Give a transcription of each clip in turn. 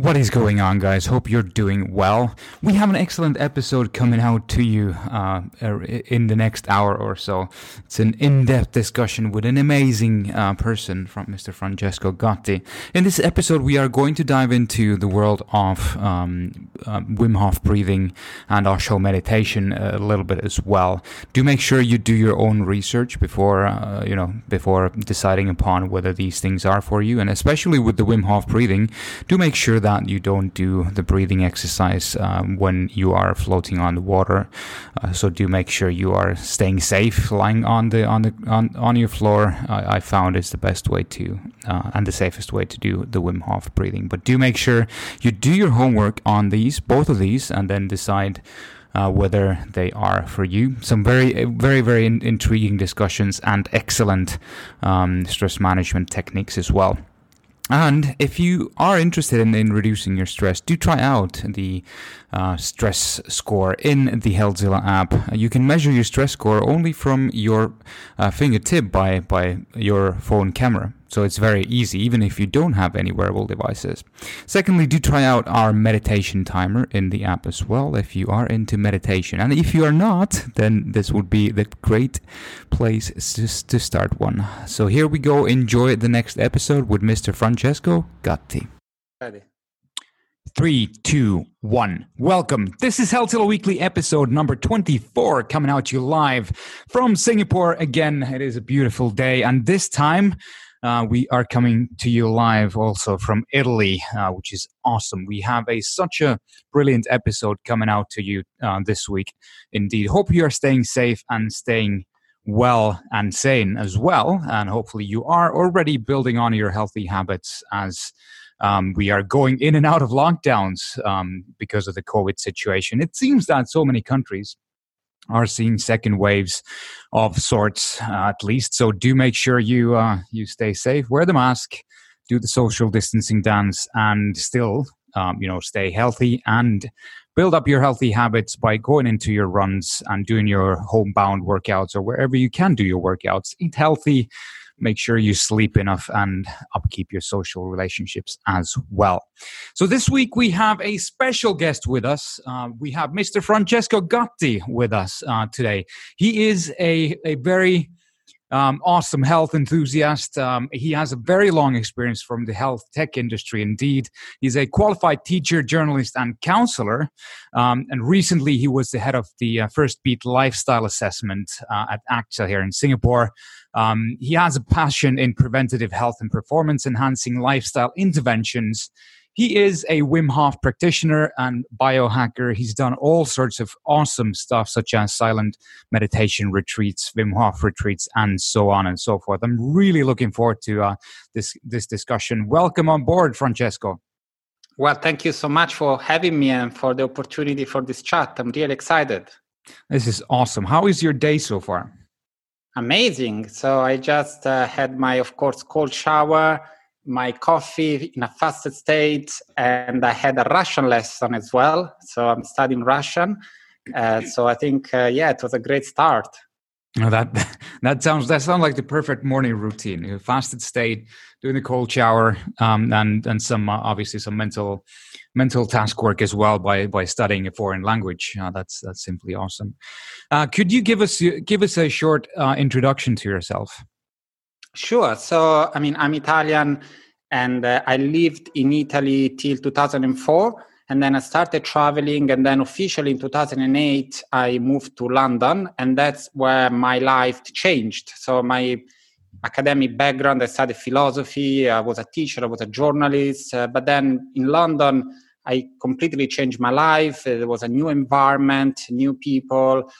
What is going on, guys? Hope you're doing well. We have an excellent episode coming out to you uh, er, in the next hour or so. It's an in depth discussion with an amazing uh, person from Mr. Francesco Gatti. In this episode, we are going to dive into the world of um, uh, Wim Hof breathing and osho meditation a little bit as well. Do make sure you do your own research before uh, you know before deciding upon whether these things are for you, and especially with the Wim Hof breathing, do make sure that that you don't do the breathing exercise um, when you are floating on the water. Uh, so do make sure you are staying safe, lying on the on the on, on your floor. I, I found is the best way to uh, and the safest way to do the Wim Hof breathing. But do make sure you do your homework on these, both of these, and then decide. Uh, whether they are for you. Some very, very, very in- intriguing discussions and excellent um, stress management techniques as well. And if you are interested in, in reducing your stress, do try out the uh, stress score in the Healthzilla app. You can measure your stress score only from your uh, fingertip by, by your phone camera. So it's very easy, even if you don't have any wearable devices. Secondly, do try out our meditation timer in the app as well if you are into meditation. And if you are not, then this would be the great place to start one. So here we go. Enjoy the next episode with Mr. Francesco Gatti. Ready. Three, two, one. Welcome. This is Healthzilla Weekly episode number 24 coming out to you live from Singapore. Again, it is a beautiful day. And this time, uh, we are coming to you live also from Italy, uh, which is awesome. We have a such a brilliant episode coming out to you uh, this week. Indeed, hope you are staying safe and staying well and sane as well. And hopefully, you are already building on your healthy habits as. Um, we are going in and out of lockdowns um, because of the COVID situation. It seems that so many countries are seeing second waves of sorts, uh, at least. So do make sure you uh, you stay safe, wear the mask, do the social distancing dance, and still, um, you know, stay healthy and build up your healthy habits by going into your runs and doing your homebound workouts or wherever you can do your workouts. Eat healthy make sure you sleep enough and upkeep your social relationships as well. So this week we have a special guest with us. Uh, we have Mr. Francesco Gatti with us uh, today. He is a, a very um, awesome health enthusiast. Um, he has a very long experience from the health tech industry. Indeed, he's a qualified teacher, journalist, and counselor. Um, and recently, he was the head of the uh, Firstbeat Lifestyle Assessment uh, at Actxa here in Singapore. Um, he has a passion in preventative health and performance enhancing lifestyle interventions he is a Wim Hof practitioner and biohacker. He's done all sorts of awesome stuff, such as silent meditation retreats, Wim Hof retreats, and so on and so forth. I'm really looking forward to uh, this this discussion. Welcome on board, Francesco. Well, thank you so much for having me and for the opportunity for this chat. I'm really excited. This is awesome. How is your day so far? Amazing. So I just uh, had my, of course, cold shower my coffee in a fasted state, and I had a Russian lesson as well. So I'm studying Russian. Uh, so I think, uh, yeah, it was a great start. Oh, that that sounds that sounds like the perfect morning routine. A fasted state, doing the cold shower, um, and and some uh, obviously some mental mental task work as well by by studying a foreign language. Uh, that's that's simply awesome. Uh, could you give us give us a short uh, introduction to yourself? Sure. So, I mean, I'm Italian and uh, I lived in Italy till 2004. And then I started traveling. And then officially in 2008, I moved to London. And that's where my life changed. So, my academic background, I studied philosophy, I was a teacher, I was a journalist. Uh, but then in London, I completely changed my life. There was a new environment, new people.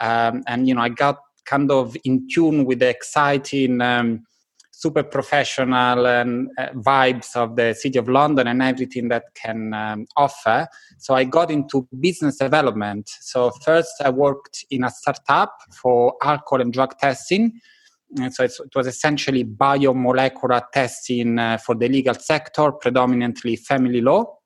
Um, and, you know, I got kind of in tune with the exciting um, super professional and uh, vibes of the city of London and everything that can um, offer. So I got into business development. So first I worked in a startup for alcohol and drug testing. And so it was essentially biomolecular testing uh, for the legal sector, predominantly family law.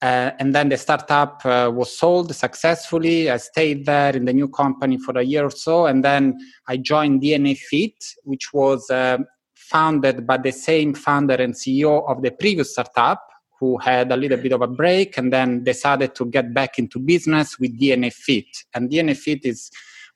Uh, and then the startup uh, was sold successfully. I stayed there in the new company for a year or so. And then I joined DNAFit, which was uh, founded by the same founder and CEO of the previous startup, who had a little bit of a break and then decided to get back into business with DNAFit. And DNAFit is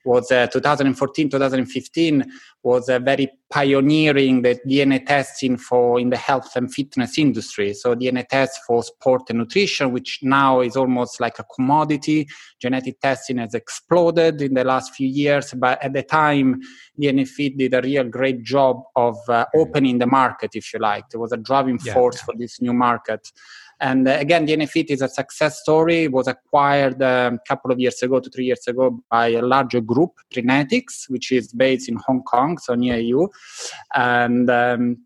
was uh, 2014 2015 was uh, very pioneering the dna testing for in the health and fitness industry. So dna tests for sport and nutrition which now is almost like a commodity. Genetic testing has exploded in the last few years but at the time dna fit did a real great job of uh, opening the market if you like. It was a driving yeah. force for this new market and uh, again, DNAFit is a success story. It was acquired um, a couple of years ago, to three years ago, by a larger group, Prenetics, which is based in Hong Kong, so near you. And um,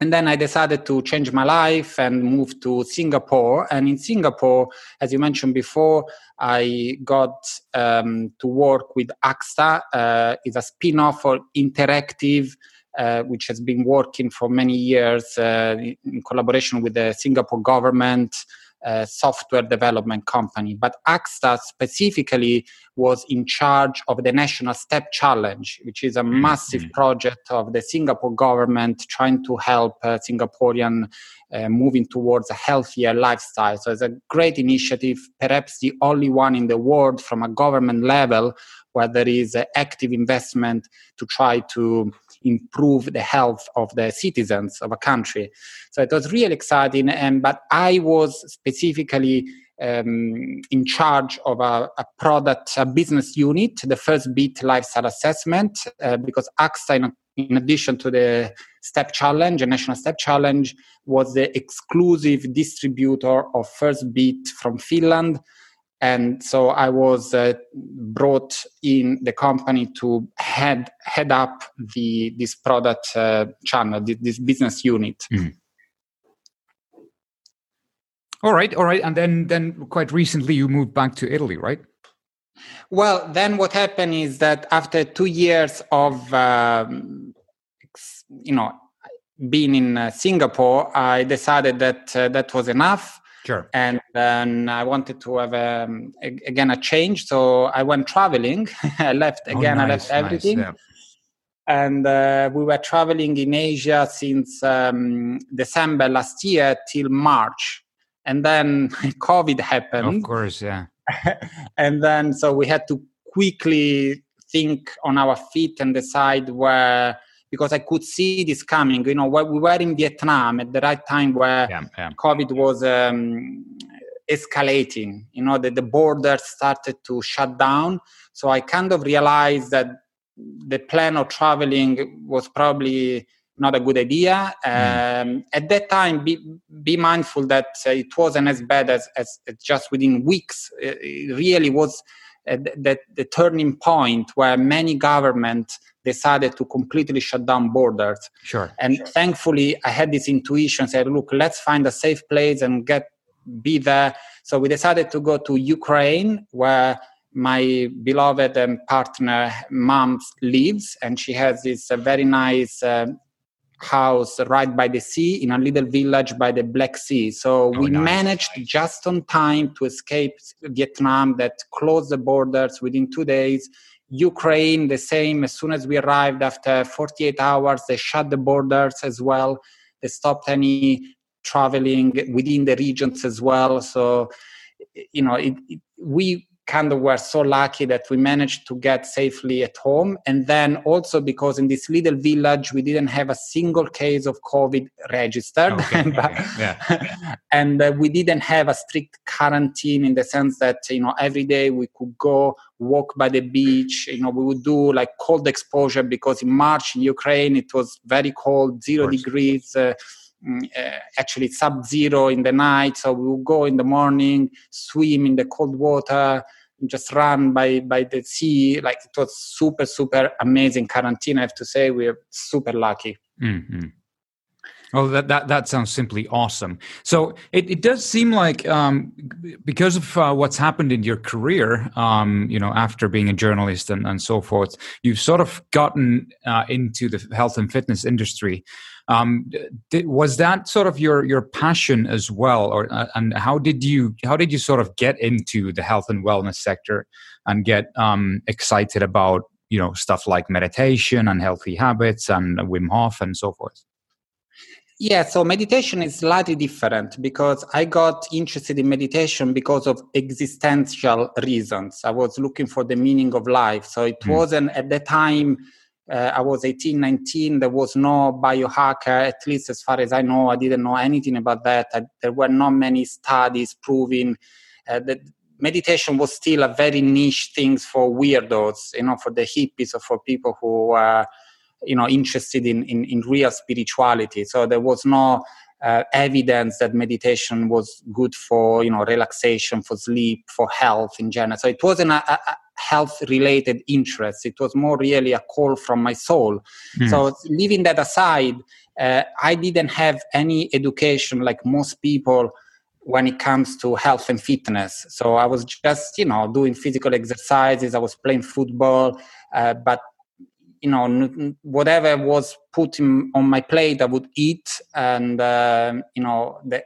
and then I decided to change my life and move to Singapore. And in Singapore, as you mentioned before, I got um, to work with Actxa. Uh, it's a spin-off for interactive uh, which has been working for many years uh, in collaboration with the Singapore government. Uh, software development company, but Actxa specifically was in charge of the National Step Challenge, which is a mm-hmm. massive project of the Singapore government trying to help uh, Singaporean uh, moving towards a healthier lifestyle. So it's a great initiative, perhaps the only one in the world from a government level where there is active investment to try to improve the health of the citizens of a country. So it was really exciting. And but I was specifically um, in charge of a, a, product, a business unit, the Firstbeat lifestyle assessment, uh, because Actxa, in, in, addition to the Step Challenge, a national Step Challenge, was the exclusive distributor of Firstbeat from Finland and so I was uh, brought in the company to head head up the this product uh, channel, this, this, business unit. Mm. All right, all right, and then then quite recently you moved back to Italy, right? Well, then what happened is that after two years of um, you know being in uh, Singapore, I decided that uh, that was enough Sure. And then I wanted to have um, a, again a change, so I went traveling. I left oh, again. Oh, nice, I left everything. Nice, yeah. And uh, we were traveling in Asia since um, December last year till March, and then COVID happened. Of course, yeah. and then so we had to quickly think on our feet and decide where because I could see this coming. You know, we were in Vietnam at the right time where yeah, yeah. COVID was um, escalating. You know, that the borders started to shut down. So I kind of realized that the plan of traveling was probably not a good idea. Mm. Um, at that time, be, be mindful that uh, it wasn't as bad as, as, as just within weeks. It, it really was the, the turning point where many governments decided to completely shut down borders. Sure. And sure. thankfully, I had this intuition said, look, let's find a safe place and get be there. So we decided to go to Ukraine, where my beloved and partner mom lives, and she has this uh, very nice uh, house right by the sea in a little village by the Black Sea. So oh, we nice. managed just on time to escape Vietnam that closed the borders within two days. Ukraine, the same. As soon as we arrived, after 48 hours, they shut the borders as well. They stopped any traveling within the regions as well. So, you know, it, it, we kind of were so lucky that we managed to get safely at home. And then also because in this little village, we didn't have a single case of COVID registered. Okay. but, yeah. and uh, we didn't have a strict quarantine in the sense that, you know, every day we could go walk by the beach. You know, we would do like cold exposure because in March in Ukraine, it was very cold, zero degrees. Uh, mm, uh, actually sub zero in the night so we would go in the morning swim in the cold water just run by by the sea. Like it was super super amazing quarantine. I have to say we're super lucky. Mm-hmm. Oh, that, that that sounds simply awesome. So it, it does seem like um, because of uh, what's happened in your career, um, you know, after being a journalist and, and so forth, you've sort of gotten uh, into the health and fitness industry. Um, did, was that sort of your your passion as well, or uh, and how did you how did you sort of get into the health and wellness sector and get um, excited about you know stuff like meditation and healthy habits and Wim Hof and so forth? Yeah, so meditation is slightly different because I got interested in meditation because of existential reasons. I was looking for the meaning of life. So it mm. wasn't at the time uh, I was 18, 19, there was no biohacker, at least as far as I know. I didn't know anything about that. I, there were not many studies proving uh, that meditation was still a very niche thing for weirdos, you know, for the hippies or for people who were, you know, interested in, in, in real spirituality. So there was no uh, evidence that meditation was good for, you know, relaxation, for sleep, for health in general. So it wasn't a, a, health related interests. It was more really a call from my soul. Mm. So, leaving that aside, uh, I didn't have any education like most people when it comes to health and fitness. So, I was just, you know, doing physical exercises, I was playing football, uh, but you know whatever was put in, on my plate i would eat and uh, you know the,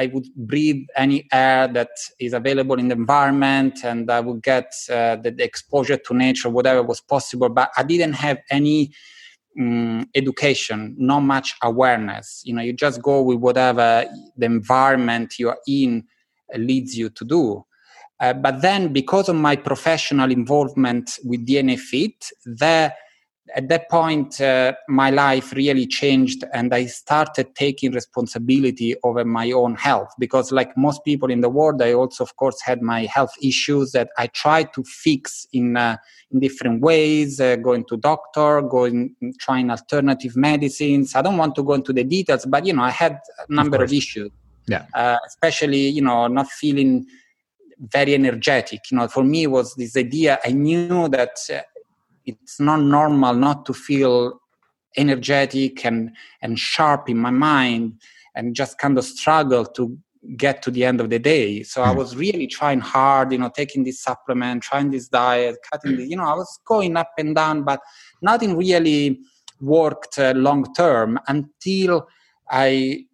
I would breathe any air that is available in the environment and I would get uh, the, the, exposure to nature, whatever was possible. But I didn't have any um, education, not much awareness. You know, you just go with whatever the environment you are in leads you to do. Uh, but then, because of my professional involvement with DNAFit, there at that point, uh, my life really changed, and I started taking responsibility over my own health. Because, like most people in the world, I also, of course, had my health issues that I tried to fix in uh, in different ways. Uh, going to doctor, going trying alternative medicines. I don't want to go into the details, but you know, I had a number of, of issues. Yeah, uh, especially you know, not feeling very energetic. You know, for me, was this idea. I knew that uh, it's not normal not to feel energetic and and sharp in my mind and just kind of struggle to get to the end of the day so i hmm. was really trying hard you know taking this supplement trying this diet cutting this you know i was going up and down but nothing really worked uh, long term until i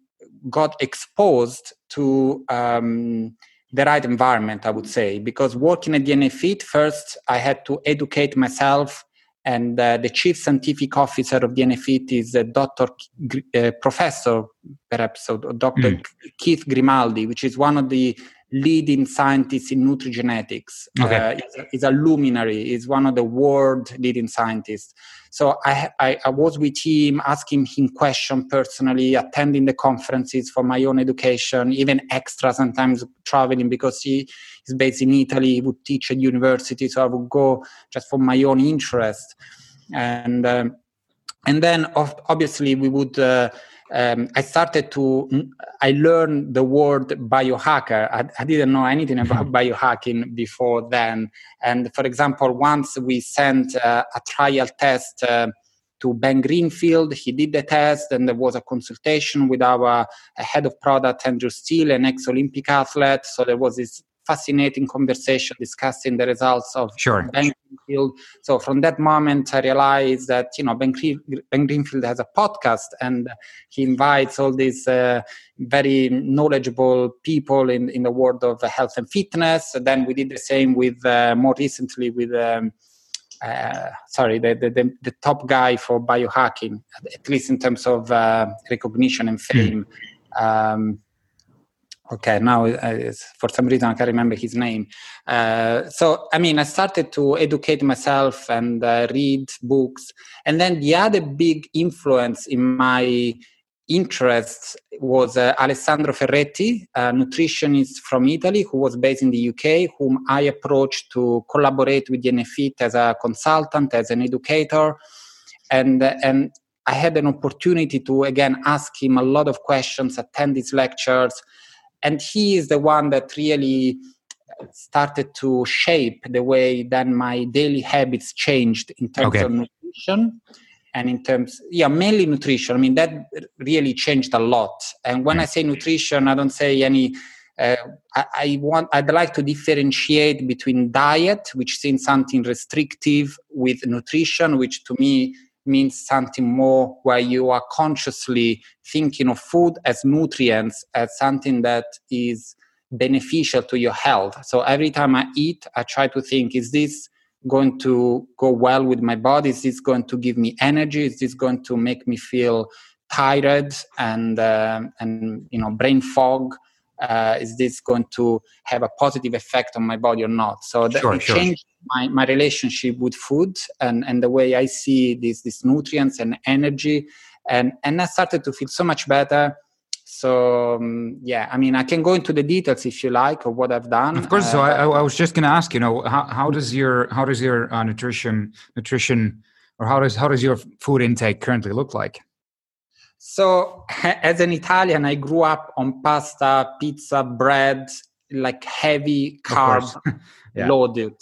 got exposed to um, the right environment, I would say, because working at DNAFit, first I had to educate myself, and uh, the chief scientific officer of DNAFit is uh, Dr. uh, Professor, perhaps, so Dr. Mm. Keith Grimaldi, which is one of the leading scientists in nutrigenetics. Okay. Uh, he's, a, he's, a, luminary. He's one of the world leading scientists. So I, I, I was with him, asking him questions personally, attending the conferences for my own education, even extra sometimes traveling because he is based in Italy. He would teach at university, so I would go just for my own interest. And um, and then obviously we would. Uh, um, I started to, I learned the word biohacker. I, I didn't know anything about biohacking before then. And for example, once we sent uh, a trial test uh, to Ben Greenfield. He did the test, and there was a consultation with our head of product, Andrew Steele, an ex Olympic athlete. So there was this fascinating conversation discussing the results of sure. Ben Greenfield. So from that moment, I realized that you know Ben, ben Greenfield has a podcast, and he invites all these uh, very knowledgeable people in in the world of health and fitness. And then we did the same with uh, more recently with. Um, uh, sorry, the, the, the, top guy for biohacking, at least in terms of uh, recognition and hmm. fame. Mm. Um, okay now uh, for some reason i can't remember his name. Uh, so i mean i started to educate myself and uh, read books. And then the other big influence in my interests was uh, alessandro ferretti a nutritionist from italy who was based in the uk whom i approached to collaborate with dna fit as a consultant as an educator. And and i had an opportunity to again ask him a lot of questions attend his lectures and he is the one that really started to shape the way then my daily habits changed in terms okay. of nutrition and in terms yeah mainly nutrition. I mean that really changed a lot. And when i say nutrition i don't say any uh, I, I, want i'd like to differentiate between diet which seems something restrictive with nutrition which to me means something more where you are consciously thinking of food as nutrients, as something that is beneficial to your health. So every time I eat, I try to think, is this going to go well with my body? Is this going to give me energy? Is this going to make me feel tired and uh, and you know brain fog uh, is this going to have a positive effect on my body or not? So that sure, sure. changed my, my relationship with food and, and the way i see these these nutrients and energy. And and i started to feel so much better. So um, yeah i mean i can go into the details if you like of what i've done of course. Uh, so I, I, was just going to ask you know how, how does your how does your uh, nutrition nutrition or how does how does your food intake currently look like so, as an Italian, I grew up on pasta, pizza, bread, like heavy carb yeah. loaded.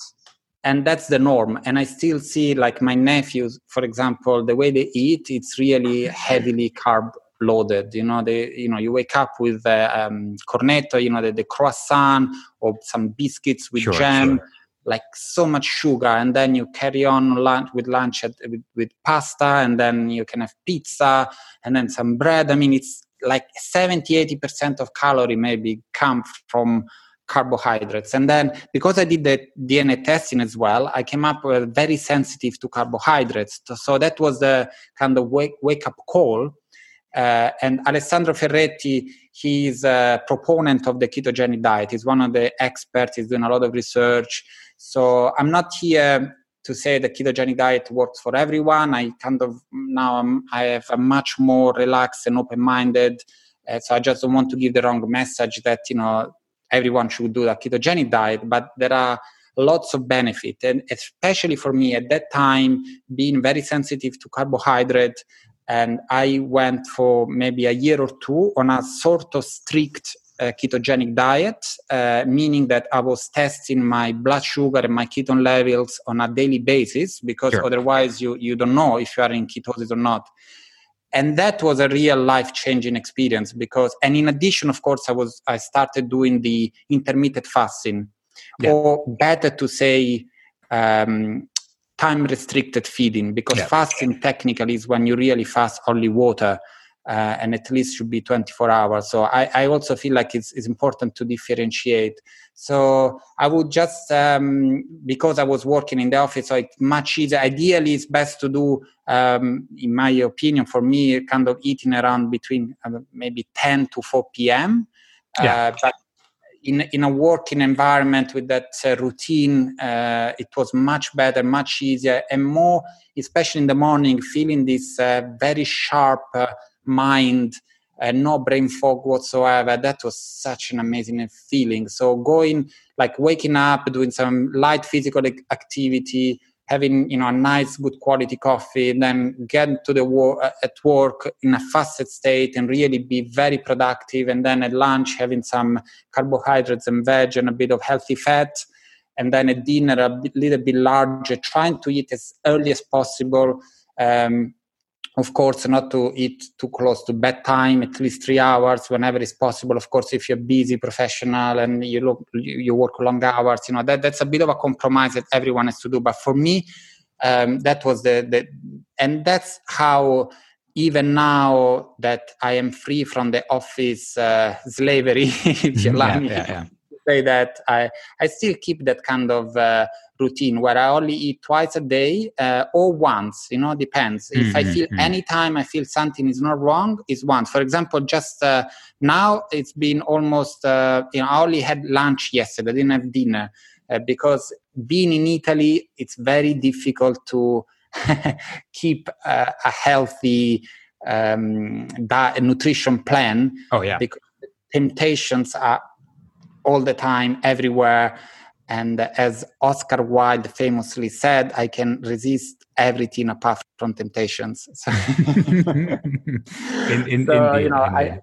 And that's the norm. And I still see, like my nephews, for example, the way they eat, it's really heavily carb loaded. You know, they, you know, you wake up with uh, um, cornetto, you know, the, the, croissant or some biscuits with sure, jam. Sure like so much sugar and then you carry on lunch with lunch at, with, with pasta and then you can have pizza and then some bread. I mean it's like 70 80% of calorie maybe come from carbohydrates. And then because i did the dna testing as well i came up with very sensitive to carbohydrates. So that was the kind of wake, wake up call uh, and Alessandro Ferretti, he's a proponent of the ketogenic diet. He's one of the experts. He's doing a lot of research. So I'm not here to say the ketogenic diet works for everyone. I kind of now I'm, i have a much more relaxed and open-minded. Uh, so I just don't want to give the wrong message that you know everyone should do a ketogenic diet, but there are lots of benefit, and especially for me at that time, being very sensitive to carbohydrate. And I went for maybe a year or two on a sort of strict uh, ketogenic diet, uh, meaning that I was testing my blood sugar and my ketone levels on a daily basis because sure. otherwise you, you don't know if you are in ketosis or not. And that was a real life changing experience because, and in addition, of course, I was, I started doing the intermittent fasting yeah. or better to say, um, time restricted feeding because yeah. fasting technically is when you really fast only water uh, and at least should be 24 hours. So I, I also feel like it's, it's important to differentiate. So I would just, um, because I was working in the office, so it's much easier. Ideally, it's best to do, um, in my opinion, for me, kind of eating around between uh, maybe 10 to 4 p.m. Yeah. Uh, but in, in a working environment with that uh, routine, uh, it was much better, much easier, and more, especially in the morning, feeling this uh, very sharp uh, mind and no brain fog whatsoever. That was such an amazing feeling. So going like waking up doing some light physical activity having you know a nice good quality coffee then get to the work uh, at work in a fasted state and really be very productive. And then at lunch having some carbohydrates and veg and a bit of healthy fat. And then at dinner a bit, little bit larger trying to eat as early as possible um, of course not to eat too close to bedtime at least three hours whenever is possible. Of course if you're a busy professional and you look you work long hours you know that that's a bit of a compromise that everyone has to do. But for me um, that was the, the and that's how even now that i am free from the office uh, slavery if you yeah, yeah. Say that i i still keep that kind of uh, routine where I only eat twice a day uh, or once, you know, depends. If mm-hmm. I feel mm-hmm. anytime I feel something is not wrong, is once. For example, just uh, now it's been almost, uh, you know, I only had lunch yesterday, I didn't have dinner uh, because being in Italy, it's very difficult to keep a healthy um, diet, nutrition plan. Oh, yeah. Because temptations are all the time, everywhere and as Oscar Wilde famously said, I can resist everything apart from temptations. So, in, in, so you know, I,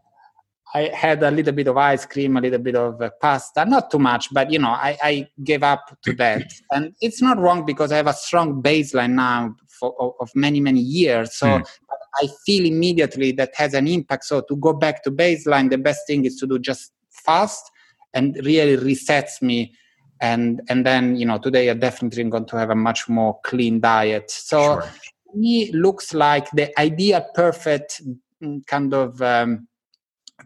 I had a little bit of ice cream, a little bit of uh, pasta, not too much, but you know, I, I gave up to that. and it's not wrong because I have a strong baseline now for, of, of many, many years. So mm. I feel immediately that has an impact. So to go back to baseline, the best thing is to do just fast and really resets me. And and then you know today i definitely am going to have a much more clean diet. So sure. me looks like the ideal perfect mm, kind of um,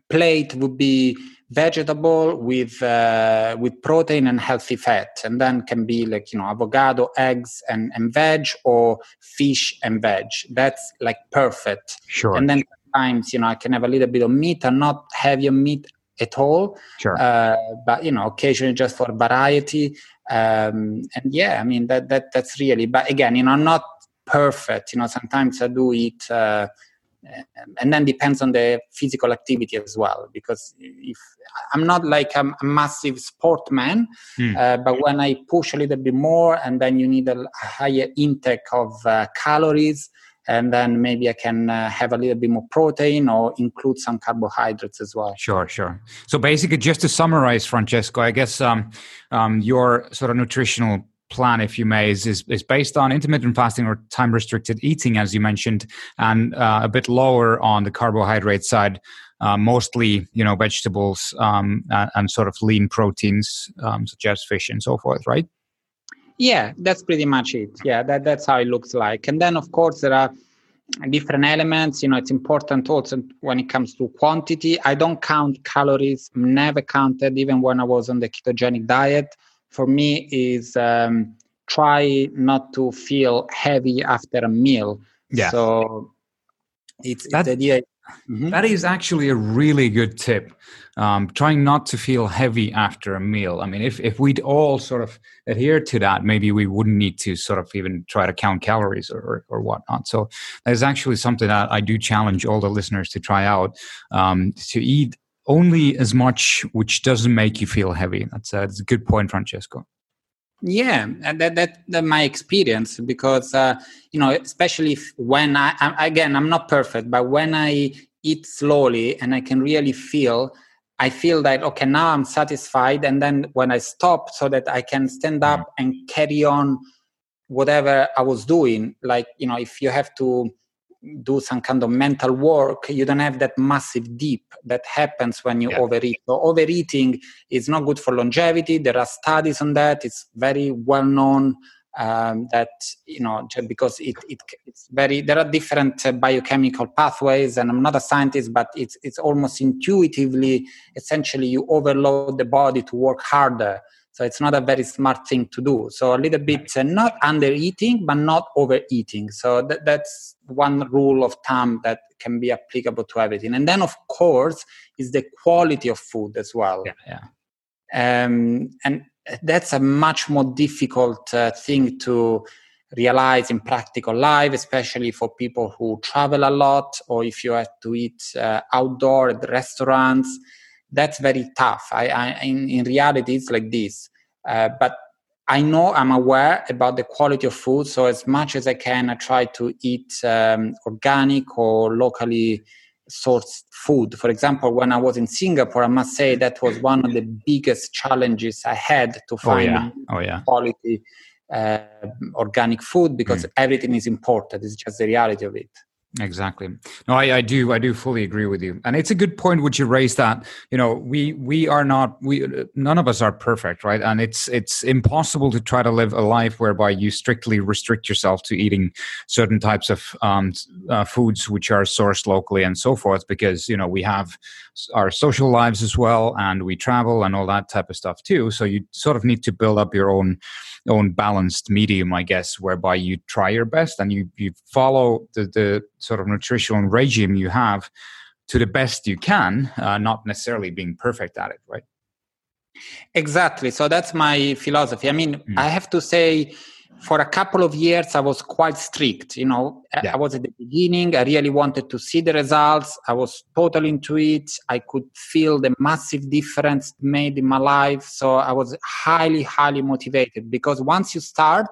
plate would be vegetable with uh, with protein and healthy fat and then can be like you know avocado eggs and, and veg or fish and veg. That's like perfect. Sure. And then sometimes you know i can have a little bit of meat and not heavy meat at all Sure. uh, but you know occasionally just for variety um, and yeah i mean that that that's really but again you know i'm not perfect you know sometimes i do eat uh, and then depends on the physical activity as well because if i'm not like a, a massive sportman Hmm. uh, but when i push a little bit more and then you need a, a higher intake of uh, calories and then maybe i can uh, have a little bit more protein or include some carbohydrates as well Sure, sure. So basically, just to summarize, Francesco, I guess um, um, your sort of nutritional plan, if you may, is, is, is based on intermittent fasting or time restricted eating, as you mentioned, and uh, a bit lower on the carbohydrate side. Uh, mostly, you know, vegetables um, and, and sort of lean proteins, um, such as fish and so forth, right? Yeah, that's pretty much it. Yeah, that, that's how it looks like. And then, of course, there are different elements. You know, it's important also when it comes to quantity. I don't count calories, never counted, even when I was on the ketogenic diet. For me, is um, try not to feel heavy after a meal. Yeah. So it's, That- it's the idea. Mhm. That is actually a really good tip. Um, trying not to feel heavy after a meal. I mean, if, if we'd all sort of adhere to that, maybe we wouldn't need to sort of even try to count calories or, or, whatnot. So there's actually something that I do challenge all the listeners to try out um, to eat only as much which doesn't make you feel heavy. That's a, that's a good point, Francesco. Yeah, that, that that my experience because uh, you know, especially if when I I'm, again I'm not perfect, but when I eat slowly and I can really feel, I feel that okay now I'm satisfied, and then when I stop, so that I can stand up and carry on whatever I was doing. Like you know, if you have to do some kind of mental work, you don't have that massive dip that happens when you Yeah. overeat. So overeating is not good for longevity. There are studies on that. It's very well known um, that you know because it, it it's very there are different uh, biochemical pathways, and I'm not a scientist, but it's it's almost intuitively essentially you overload the body to work harder. So it's not a very smart thing to do. So a little bit uh, not under eating, but not overeating. So that, that's one rule of thumb that can be applicable to everything. And then, of course, is the quality of food as well. Yeah, yeah. Um, and that's a much more difficult uh, thing to realize in practical life, especially for people who travel a lot or if you have to eat uh, outdoor at restaurants. That's very tough. I, I in, in reality, it's like this. Uh, but I know I'm aware about the quality of food. So as much as I can, I try to eat um, organic or locally sourced food. For example, when I was in Singapore, I must say that was one of the biggest challenges I had to Oh, find yeah. Oh, yeah. quality uh, organic food because everything is imported. It's just the reality of it. Exactly. No, I, I do. I do fully agree with you, and it's a good point which you raised. That you know, we we are not we none of us are perfect, right? And it's it's impossible to try to live a life whereby you strictly restrict yourself to eating certain types of um, uh, foods which are sourced locally and so forth, because you know we have our social lives as well, and we travel and all that type of stuff too. So you sort of need to build up your own own balanced medium, I guess, whereby you try your best and you you follow the the sort of nutritional regime you have to the best you can, uh, not necessarily being perfect at it, right? Exactly. So that's my philosophy. I mean, Mm. I have to say, for a couple of years, I was quite strict. You know, I- Yeah. I was at the beginning. I really wanted to see the results. I was totally into it. I could feel the massive difference made in my life. So I was highly, highly motivated because once you start,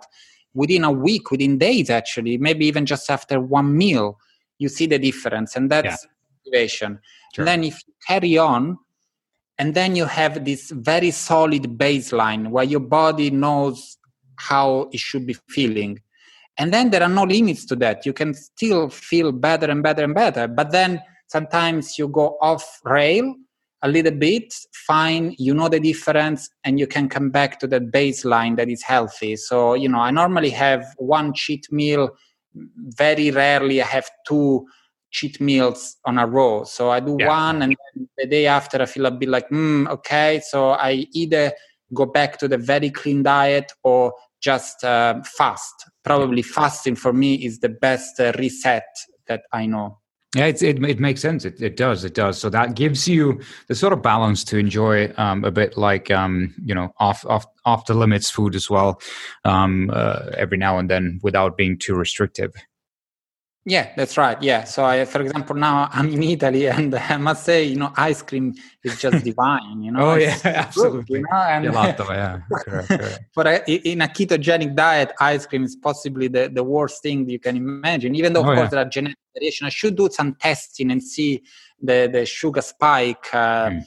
within a week, within days, actually, maybe even just after one meal, you see the difference, and that's motivation. Sure. And then if you carry on, and then you have this very solid baseline where your body knows how it should be feeling and then there are no limits to that you can still feel better and better and better but then sometimes you go off rail a little bit fine you know the difference and you can come back to that baseline that is healthy so you know i normally have one cheat meal very rarely i have two cheat meals on a row. So I do Yeah. one, and then the day after I feel a bit like, hmm, okay. So I either go back to the very clean diet or just uh, fast. Probably fasting for me is the best uh, reset that I know. Yeah, it, it makes sense. It, it does. It does. So that gives you the sort of balance to enjoy um, a bit like um, you know off off off the limits food as well um, uh, every now and then without being too restrictive. Yeah, that's right. Yeah. So, I, for example, now I'm in Italy, and I must say, you know, ice cream is just divine. You know. oh yeah, absolutely. Good, you know? and, Gelato, yeah. Correct, correct. but uh, in a ketogenic diet, ice cream is possibly the, the worst thing you can imagine. Even though, of oh, course, yeah. there are genetic variation. I should do some testing and see the the sugar spike. Uh, mm.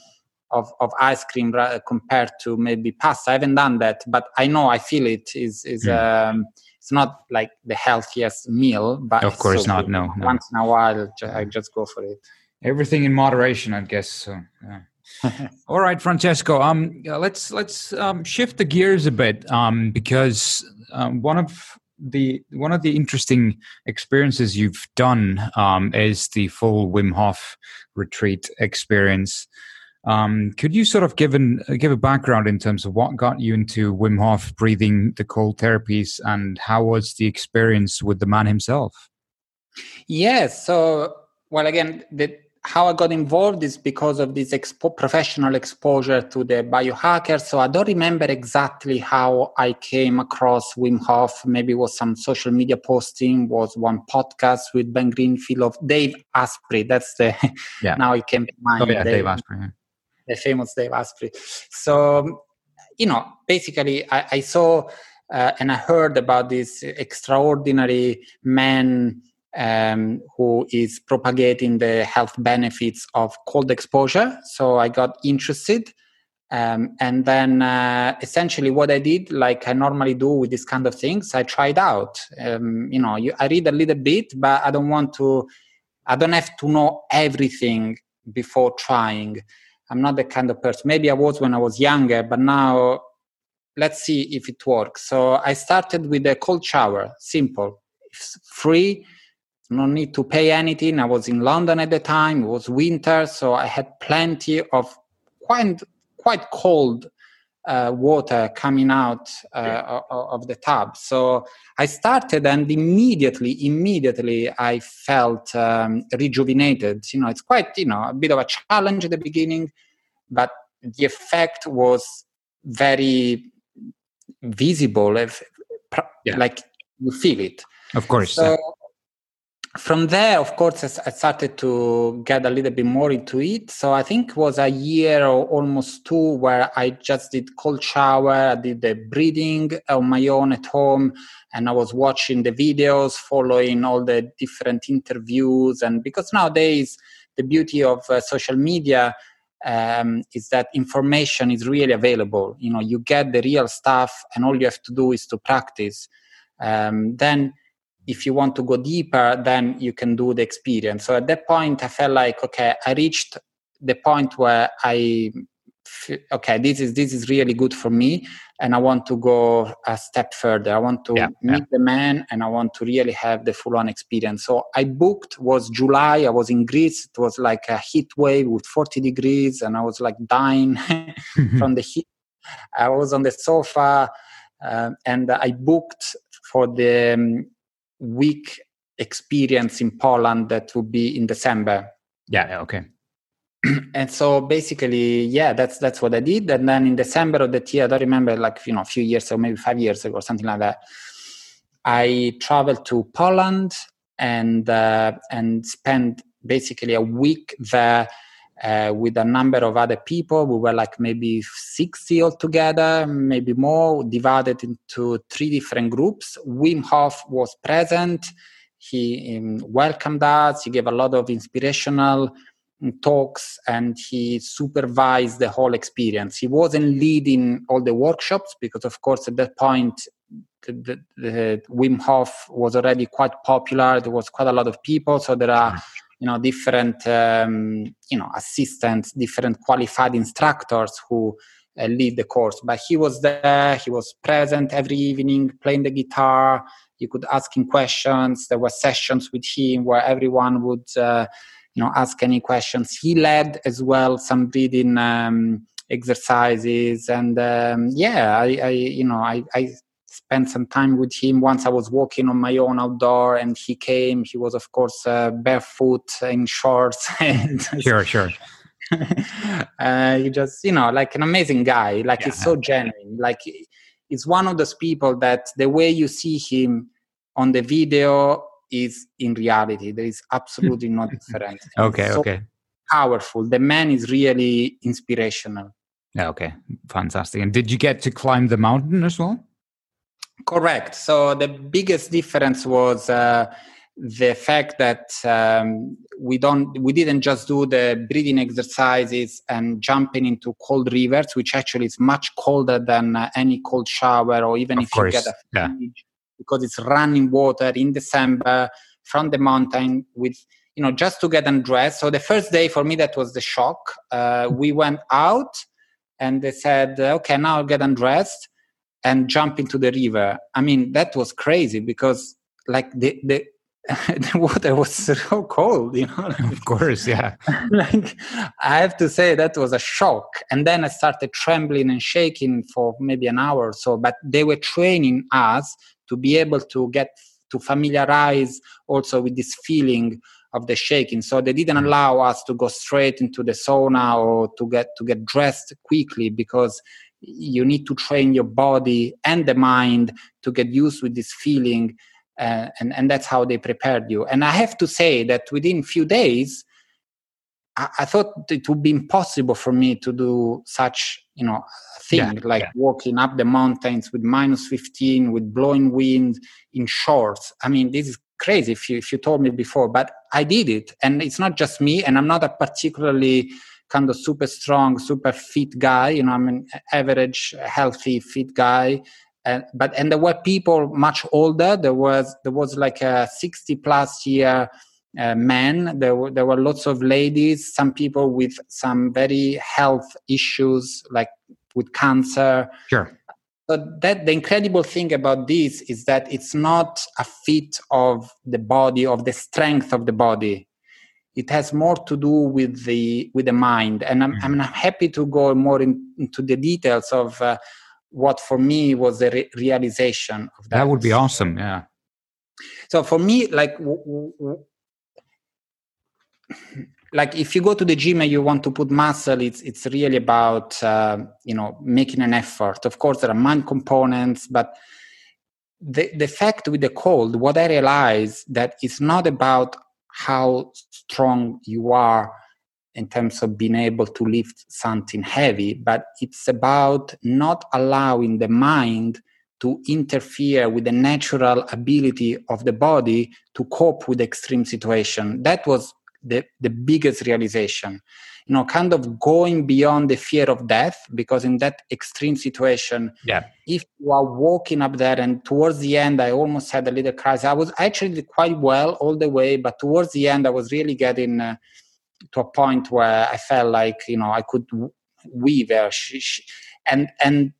Of, of ice cream compared to maybe pasta. I haven't done that, but I know I feel it is is mm. um, it's not like the healthiest meal, but of course so not. No, no, once in a while, I just go for it. Everything in moderation, I guess. So, yeah. all right, Francesco. Um, let's let's um, shift the gears a bit. Um, because um, one of the one of the interesting experiences you've done um, is the full Wim Hof retreat experience. Um, could you sort of give an give a background in terms of what got you into Wim Hof breathing, the cold therapies, and how was the experience with the man himself? Yes. So, well, again, the, how I got involved is because of this expo- professional exposure to the biohacker. So I don't remember exactly how I came across Wim Hof. Maybe it was some social media posting, was one podcast with Ben Greenfield of Dave Asprey. That's the yeah. now it came to mind. Oh yeah, Dave, Dave Asprey. Yeah the famous Dave Asprey. So, you know, basically, I, I saw uh, and I heard about this extraordinary man um, who is propagating the health benefits of cold exposure. So I got interested. Um, and then uh, essentially what I did, like I normally do with this kind of things, I tried out. Um, you know, you, I read a little bit, but I don't want to, I don't have to know everything before trying. I'm not the kind of person. Maybe I was when I was younger, but now let's see if it works. So I started with a cold shower, simple, it's free, no need to pay anything. I was in London at the time, it was winter, so I had plenty of quite quite cold uh, water coming out uh, of the tub. So I started, and immediately, immediately, I felt um, rejuvenated. You know, it's quite, you know, a bit of a challenge at the beginning, but the effect was very visible. If, yeah. Like you feel it. Of course. So, from there, of course, I started to get a little bit more into it. So I think it was a year or almost two where I just did cold shower. I did the breathing on my own at home, and I was watching the videos, following all the different interviews. And because nowadays the beauty of uh, social media um, is that information is really available. You know, you get the real stuff, and all you have to do is to practice. Um, then if you want to go deeper, then you can do the experience. So at that point, I felt like, okay, I reached the point where I, okay, this is this is really good for me, and I want to go a step further. I want to yeah, meet yeah. the man, and I want to really have the full-on experience. So I booked was July. I was in Greece. It was like a heat wave with 40 degrees, and I was like dying from the heat. I was on the sofa, uh, and I booked for the um, week experience in Poland that would be in December. Yeah, okay. and so basically, yeah, that's that's what I did. And then in December of that year, I don't remember, like you know, a few years ago, maybe five years ago, or something like that. I traveled to Poland and uh, and spent basically a week there uh, with a number of other people. We were like maybe 60 altogether, maybe more, divided into three different groups. Wim Hof was present. He um, welcomed us. He gave a lot of inspirational um, talks and he supervised the whole experience. He wasn't leading all the workshops because, of course, at that point, the, the, the Wim Hof was already quite popular. There was quite a lot of people, so there are you know different um, you know assistants different qualified instructors who uh, lead the course. But he was there he was present every evening playing the guitar. You could ask him questions. There were sessions with him where everyone would uh, you know ask any questions. He led as well some breathing um, exercises and um, yeah I, I, you know I, I spent some time with him. Once I was walking on my own outdoor, and he came. He was, of course, uh, barefoot in shorts. and sure, sure. uh, he just, you know, like an amazing guy. Like yeah. he's so genuine. Like he's one of those people that the way you see him on the video is in reality. There is absolutely no difference. okay, so okay. Powerful. The man is really inspirational. Okay, fantastic. And did you get to climb the mountain as well? Correct. So the biggest difference was uh, the fact that um, we don't, we didn't just do the breathing exercises and jumping into cold rivers, which actually is much colder than uh, any cold shower, or even of if course. you get a yeah. because it's running water in December from the mountain with you know just to get undressed. So the first day for me that was the shock. Uh, we went out and they said, okay, now I'll get undressed and jump into the river. I mean, that was crazy because like the, the, the water was so cold, you know. of course, yeah. like I have to say that was a shock. And then I started trembling and shaking for maybe an hour or so. But they were training us to be able to get to familiarize also with this feeling of the shaking so they didn't mm. allow us to go straight into the sauna or to get to get dressed quickly because you need to train your body and the mind to get used with this feeling uh, and and that's how they prepared you. And i have to say that within few days I, I thought it would be impossible for me to do such you know thing yeah, like yeah. walking up the mountains with minus 15 with blowing wind in shorts. I mean this is crazy if you if you told me before but i did it. And it's not just me and i'm not a particularly kind of super strong super fit guy you know i'm an average healthy fit guy. And but and there were people much older. There was there was like a 60 plus year uh, men there were there were lots of ladies some people with some very health issues like with cancer. Sure. But that the incredible thing about this is that it's not a fit of the body of the strength of the body it has more to do with the with the mind. And i'm, mm-hmm. I'm happy to go more in, into the details of uh, what for me was the re- realization of that that would be awesome yeah. So for me like w- w- like if you go to the gym and you want to put muscle it's it's really about uh, you know making an effort. Of course there are mind components but the the fact with the cold what i realize that it's not about how strong you are in terms of being able to lift something heavy but it's about not allowing the mind to interfere with the natural ability of the body to cope with extreme situation. That was the, the biggest realization. You know kind of going beyond the fear of death because in that extreme situation yeah. if you are walking up there and towards the end i almost had a little crisis. I was actually quite well all the way but towards the end i was really getting uh, to a point where i felt like you know i could weave there and and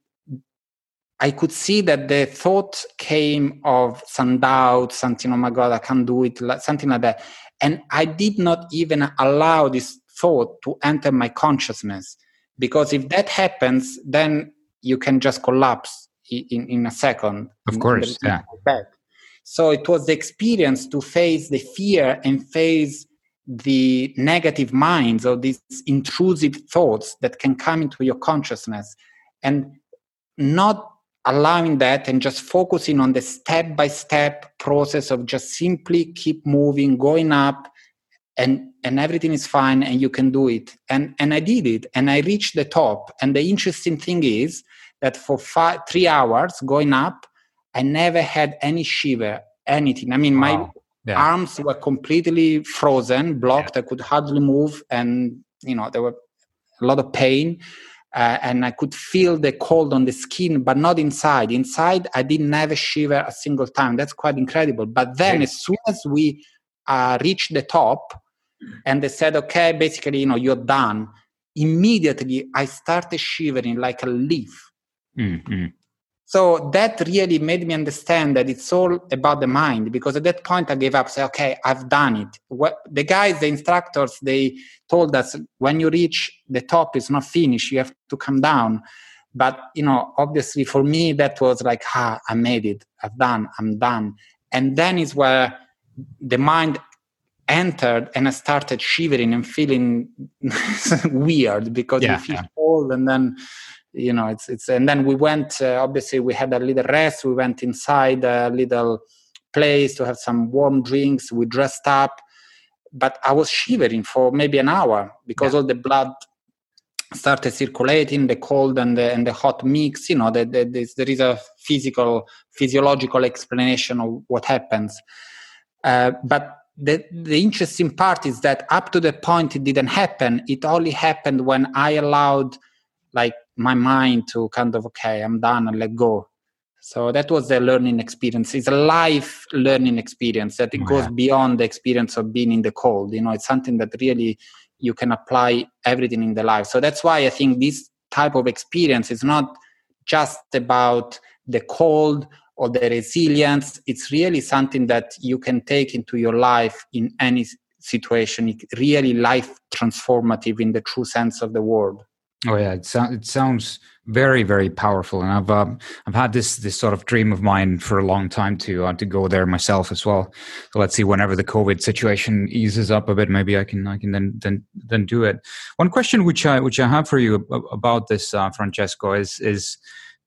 I could see that the thought came of some doubt, something, oh my God, I can't do it, something like that. And I did not even allow this thought to enter my consciousness. Because if that happens, then you can just collapse in, in a second. Of course, yeah. So it was the experience to face the fear and face the negative minds or these intrusive thoughts that can come into your consciousness and not allowing that and just focusing on the step by step process of just simply keep moving going up and and everything is fine and you can do it and and i did it and i reached the top and the interesting thing is that for five three hours going up i never had any shiver anything i mean wow. my yeah. arms were completely frozen blocked yeah. i could hardly move and you know there were a lot of pain uh, and I could feel the cold on the skin, but not inside. Inside, I didn't have a shiver a single time. That's quite incredible. But then, as soon as we uh, reached the top, and they said, "Okay, basically, you know, you're done," immediately I started shivering like a leaf. Mm-hmm. So that really made me understand that it's all about the mind because at that point I gave up, say, okay, I've done it. What, the guys, the instructors, they told us when you reach the top, it's not finished, you have to come down. but you know obviously for me that was like ah i made it i've done i'm done and then is where the mind entered and i started shivering and feeling weird because yeah, you feel yeah. cold and then you know it's it's and then we went uh, obviously we had a little rest we went inside a little place to have some warm drinks we dressed up but i was shivering for maybe an hour because yeah. all the blood started circulating the cold and the, and the hot mix you know the, the, there is a physical physiological explanation of what happens uh, but the, the interesting part is that up to the point it didn't happen it only happened when i allowed like my mind to kind of okay i'm done and let go. So that was the learning experience. It's a life learning experience that it oh, goes beyond the experience of being in the cold. You know it's something that really you can apply everything in the life. So that's why i think this type of experience is not just about the cold or the resilience. It's really something that you can take into your life in any situation. It's really life transformative in the true sense of the word oh yeah it, so- it sounds very very powerful and i've um, i've had this this sort of dream of mine for a long time to uh, to go there myself as well. So let's see whenever the covid situation eases up a bit maybe i can i can then then then do it. One question which i which i have for you about this uh, francesco is is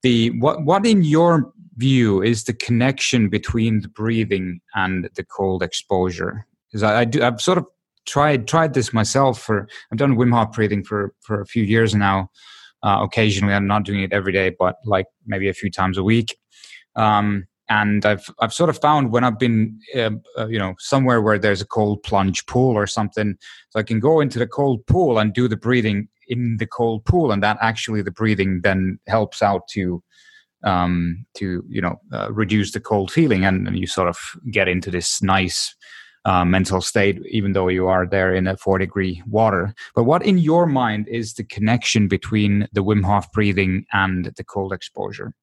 the what what in your view is the connection between the breathing and the cold exposure? Because I, I do i've sort of tried tried this myself for i've done wim hof breathing for for a few years now uh, occasionally. I'm not doing it every day, but like maybe a few times a week. Um, and I've I've sort of found when I've been uh, uh, you know somewhere where there's a cold plunge pool or something, so I can go into the cold pool and do the breathing in the cold pool, and that actually the breathing then helps out to um, to you know uh, reduce the cold feeling, and, and, you sort of get into this nice uh, mental state, even though you are there in a four degree water. But what in your mind is the connection between the Wim Hof breathing and the cold exposure?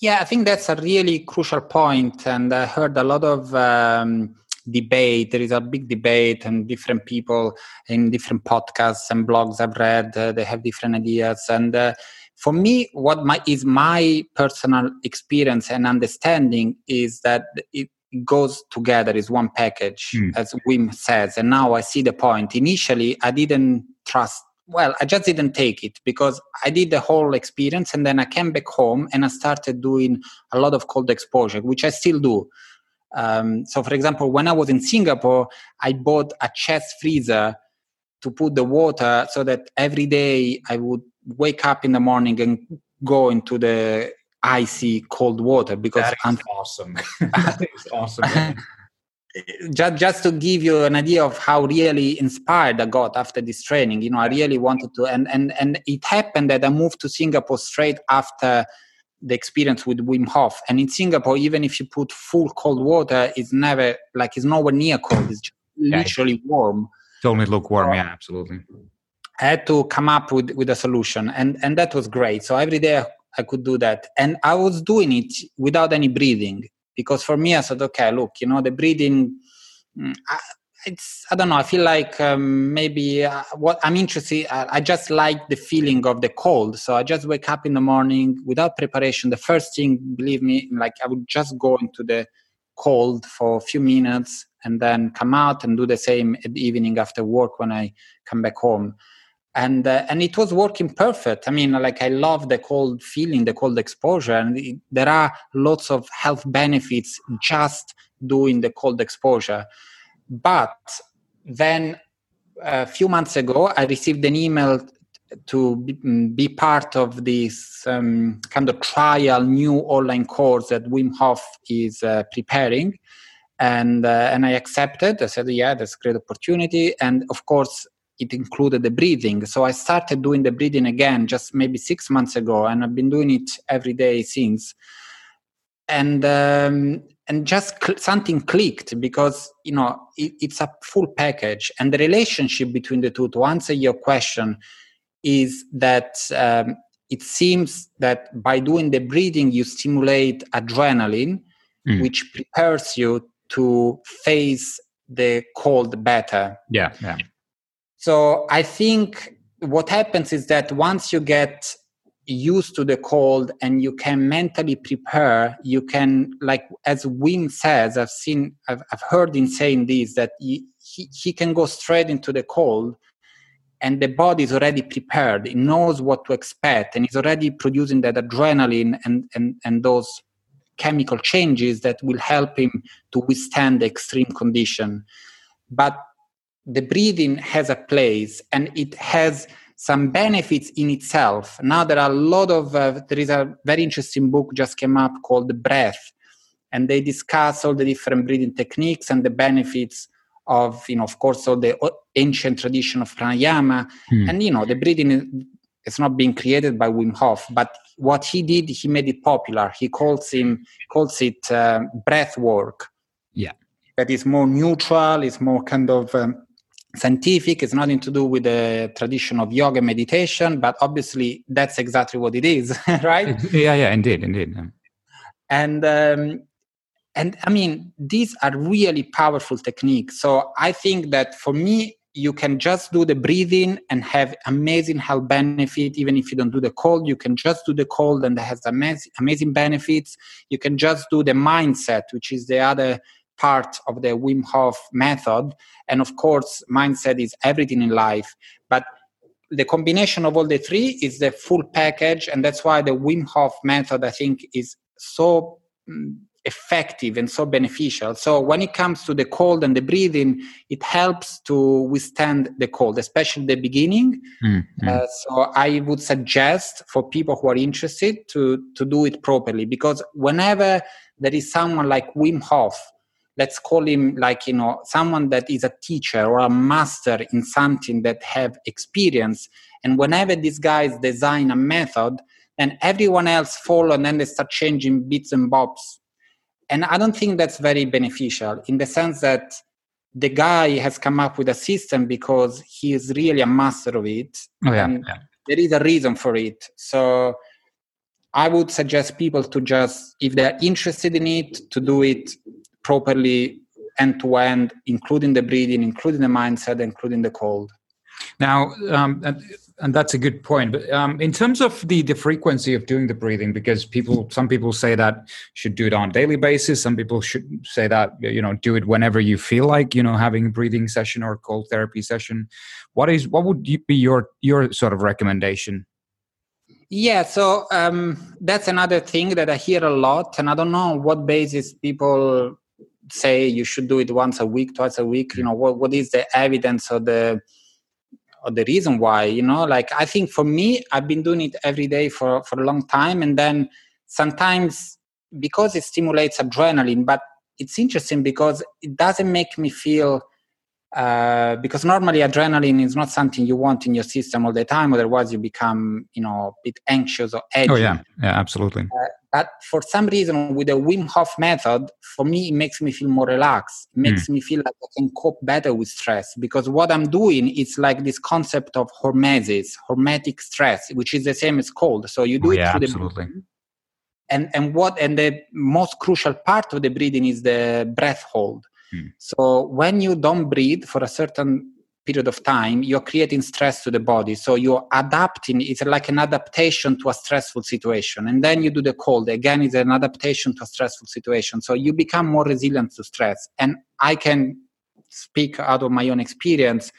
Yeah, I think that's a really crucial point, and I heard a lot of um, debate. There is a big debate, and different people in different podcasts and blogs I've read, uh, they have different ideas. And uh, for me, what my, is my personal experience and understanding is that it, goes together is one package, mm. as Wim says. And now I see the point. Initially, I didn't trust. Well, I just didn't take it because I did the whole experience and then I came back home and I started doing a lot of cold exposure, which I still do. Um, so, for example, when I was in Singapore, I bought a chest freezer to put the water so that every day I would wake up in the morning and go into the icy cold water because that is awesome. that is awesome. just just to give you an idea of how really inspired I got after this training, you know, I really wanted to, and and and it happened that I moved to Singapore straight after the experience with Wim Hof. And in Singapore, even if you put full cold water, it's never like it's nowhere near cold. It's just literally warm. It's only lukewarm. Yeah, absolutely. I had to come up with with a solution, and and that was great. So every day I could do that. And I was doing it without any breathing because for me, I said, okay, look, you know, the breathing, mm, I, it's, I don't know, I feel like um, maybe uh, what I'm interested, I, I just like the feeling of the cold. So I just wake up in the morning without preparation. The first thing, believe me, like I would just go into the cold for a few minutes and then come out and do the same at the evening after work when I come back home and uh, and it was working perfect. I mean like i love the cold feeling the cold exposure and it, there are lots of health benefits just doing the cold exposure. But then a few months ago i received an email to be, mm, part of this um, kind of trial new online course that wim hof is uh, preparing. And uh, and i accepted. I said yeah that's a great opportunity. And of course it included the breathing. So I started doing the breathing again just maybe six months ago, and I've been doing it every day since. And um, and just cl- something clicked because you know it, it's a full package, and the relationship between the two. To answer your question, is that um, it seems that by doing the breathing, you stimulate adrenaline, mm. which prepares you to face the cold better. Yeah, yeah so I think what happens is that once you get used to the cold and you can mentally prepare you can like as wim says i've seen i've, I've heard him saying this that he, he, he can go straight into the cold and the body is already prepared. It knows what to expect and is already producing that adrenaline and, and, and those chemical changes that will help him to withstand the extreme condition. But the breathing has a place and it has some benefits in itself. Now there are a lot of uh, there is a very interesting book just came up called The Breath, and they discuss all the different breathing techniques and the benefits of you know of course all the ancient tradition of pranayama hmm. and you know the breathing is not being created by Wim Hof, but what he did, he made it popular. He calls him calls it uh, breath work. Yeah, that is more neutral. It's more kind of um, scientific it's nothing to do with the tradition of yoga meditation but obviously that's exactly what it is right? Yeah yeah indeed indeed and um, and i mean these are really powerful techniques. So i think that for me you can just do the breathing and have amazing health benefit. Even if you don't do the cold you can just do the cold and it has amazing, amazing benefits. You can just do the mindset which is the other part of the Wim Hof method. And of course, mindset is everything in life. But the combination of all the three is the full package. And that's why the Wim Hof method, I think, is so mm, effective and so beneficial. So when it comes to the cold and the breathing, it helps to withstand the cold, especially the beginning. Mm-hmm. Uh, so I would suggest for people who are interested to to do it properly because whenever there is someone like Wim Hof let's call him like you know someone that is a teacher or a master in something that have experience. And whenever these guys design a method then everyone else follow and then they start changing bits and bobs. And i don't think that's very beneficial in the sense that the guy has come up with a system because he is really a master of it. Oh, yeah, yeah. there is a reason for it. So i would suggest people to just if they're interested in it to do it properly end to end, including the breathing, including the mindset, including the cold. Now, um, and, and, that's a good point. But um, in terms of the the frequency of doing the breathing, because people, some people say that should do it on a daily basis. Some people should say that you know do it whenever you feel like you know having a breathing session or cold therapy session. What is what would be your your sort of recommendation? Yeah, so um, that's another thing that I hear a lot, and I don't know what basis people say you should do it once a week twice a week you mm. know what, what is the evidence or the or the reason why you know? Like i think for me i've been doing it every day for for a long time and then sometimes because it stimulates adrenaline but it's interesting because it doesn't make me feel uh, because normally adrenaline is not something you want in your system all the time otherwise you become you know a bit anxious or edgy. oh yeah yeah absolutely uh, but for some reason with the wim hof method for me it makes me feel more relaxed it makes mm. me feel like i can cope better with stress because what i'm doing is like this concept of hormesis hormetic stress which is the same as cold so you do oh, it yeah, through absolutely. the and and what and the most crucial part of the breathing is the breath hold Hmm. So when you don't breathe for a certain period of time, you're creating stress to the body. So you're adapting, it's like an adaptation to a stressful situation. And then you do the cold. Again, it's an adaptation to a stressful situation. So you become more resilient to stress. And I can speak out of my own experience.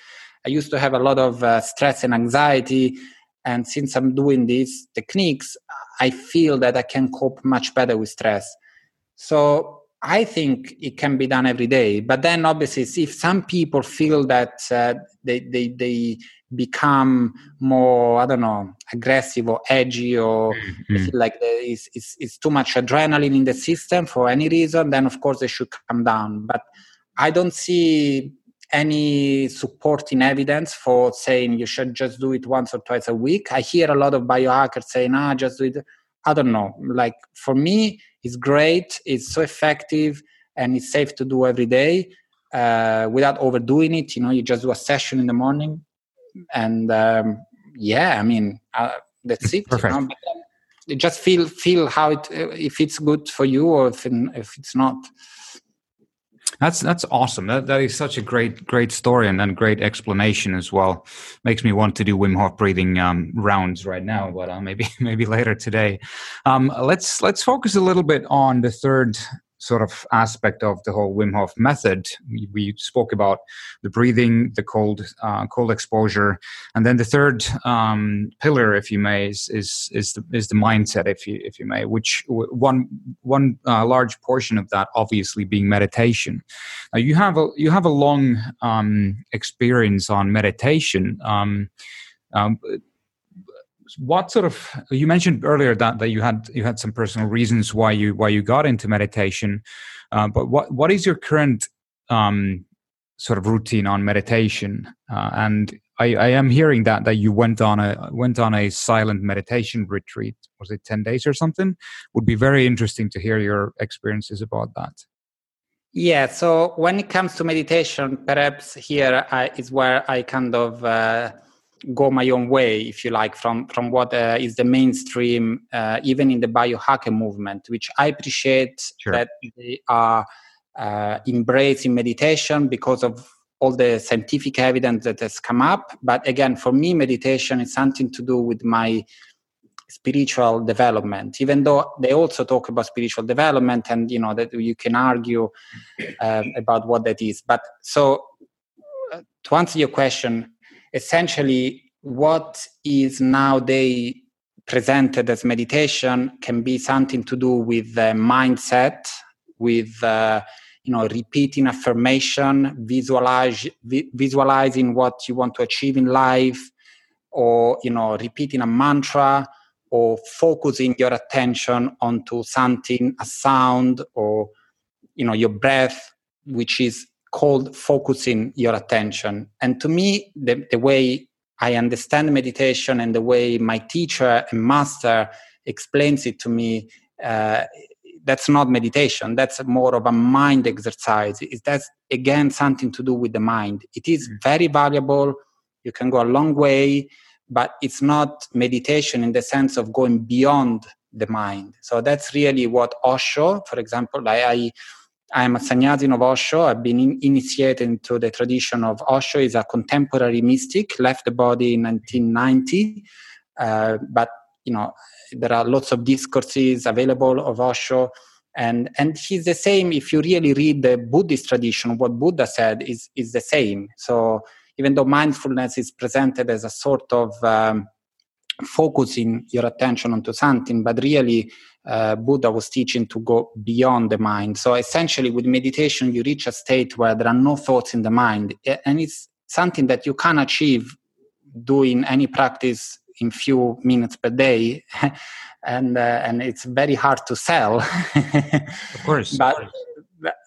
I used to have a lot of uh, stress and anxiety. And since I'm doing these techniques, I feel that I can cope much better with stress. So I think it can be done every day. But then, obviously, if some people feel that uh, they, they, they become more, I don't know, aggressive or edgy, or mm-hmm. feel like it's, it's, it's too much adrenaline in the system for any reason, then of course they should come down. But I don't see any supporting evidence for saying you should just do it once or twice a week. I hear a lot of biohackers saying, ah, just do it. I don't know. Like for me, it's great. It's so effective and it's safe to do every day uh, without overdoing it. You know, you just do a session in the morning, and um, yeah, I mean uh, that's it. Perfect. You, know? you just feel feel how it if it's good for you or if if it's not. That's that's awesome. That that is such a great great story and then great explanation as well. Makes me want to do Wim Hof breathing um, rounds right now, but uh, maybe maybe later today. Um, let's let's focus a little bit on the third sort of aspect of the whole Wim Hof method. We, we spoke about the breathing, the cold uh, cold exposure, and then the third um, pillar, if you may, is is is the, is the mindset, if you if you may. Which one one uh, large portion of that, obviously, being meditation. Now you have a you have a long um, experience on meditation. Um, um what sort of you mentioned earlier that, that you had you had some personal reasons why you why you got into meditation uh, but what what is your current um, sort of routine on meditation? Uh, and I, I am hearing that that you went on a went on a silent meditation retreat. Was it 10 days or something? Would be very interesting to hear your experiences about that. Yeah so when it comes to meditation perhaps here I, is where i kind of uh, go my own way, if you like, from from what uh, is the mainstream, uh, even in the biohacker movement, which I appreciate sure. that they are uh, embracing meditation because of all the scientific evidence that has come up. But again, for me, meditation is something to do with my spiritual development even though they also talk about spiritual development and you know that you can argue uh, about what that is but so uh, to answer your question essentially what is nowadays presented as meditation can be something to do with the mindset with uh, you know repeating affirmation visualize vi- visualizing what you want to achieve in life or you know repeating a mantra or focusing your attention onto something a sound or you know your breath which is called focusing your attention. And to me, the, the way I understand meditation and the way my teacher and master explains it to me, uh, that's not meditation. That's more of a mind exercise. Is that's again something to do with the mind. It is mm. very valuable. You can go a long way, but it's not meditation in the sense of going beyond the mind. So that's really what Osho, for example, I, I I'm a Sannyasin of Osho. I've been in, initiated into the tradition of Osho. He's a contemporary mystic, left the body in 1990. Uh, but, you know, there are lots of discourses available of Osho. And, and he's the same, if you really read the Buddhist tradition, what Buddha said is, is the same. So even though mindfulness is presented as a sort of um, focusing your attention onto something, but really uh, Buddha was teaching to go beyond the mind. So essentially, with meditation, you reach a state where there are no thoughts in the mind, and it's something that you can achieve doing any practice in few minutes per day. and uh, and it's very hard to sell. of course, but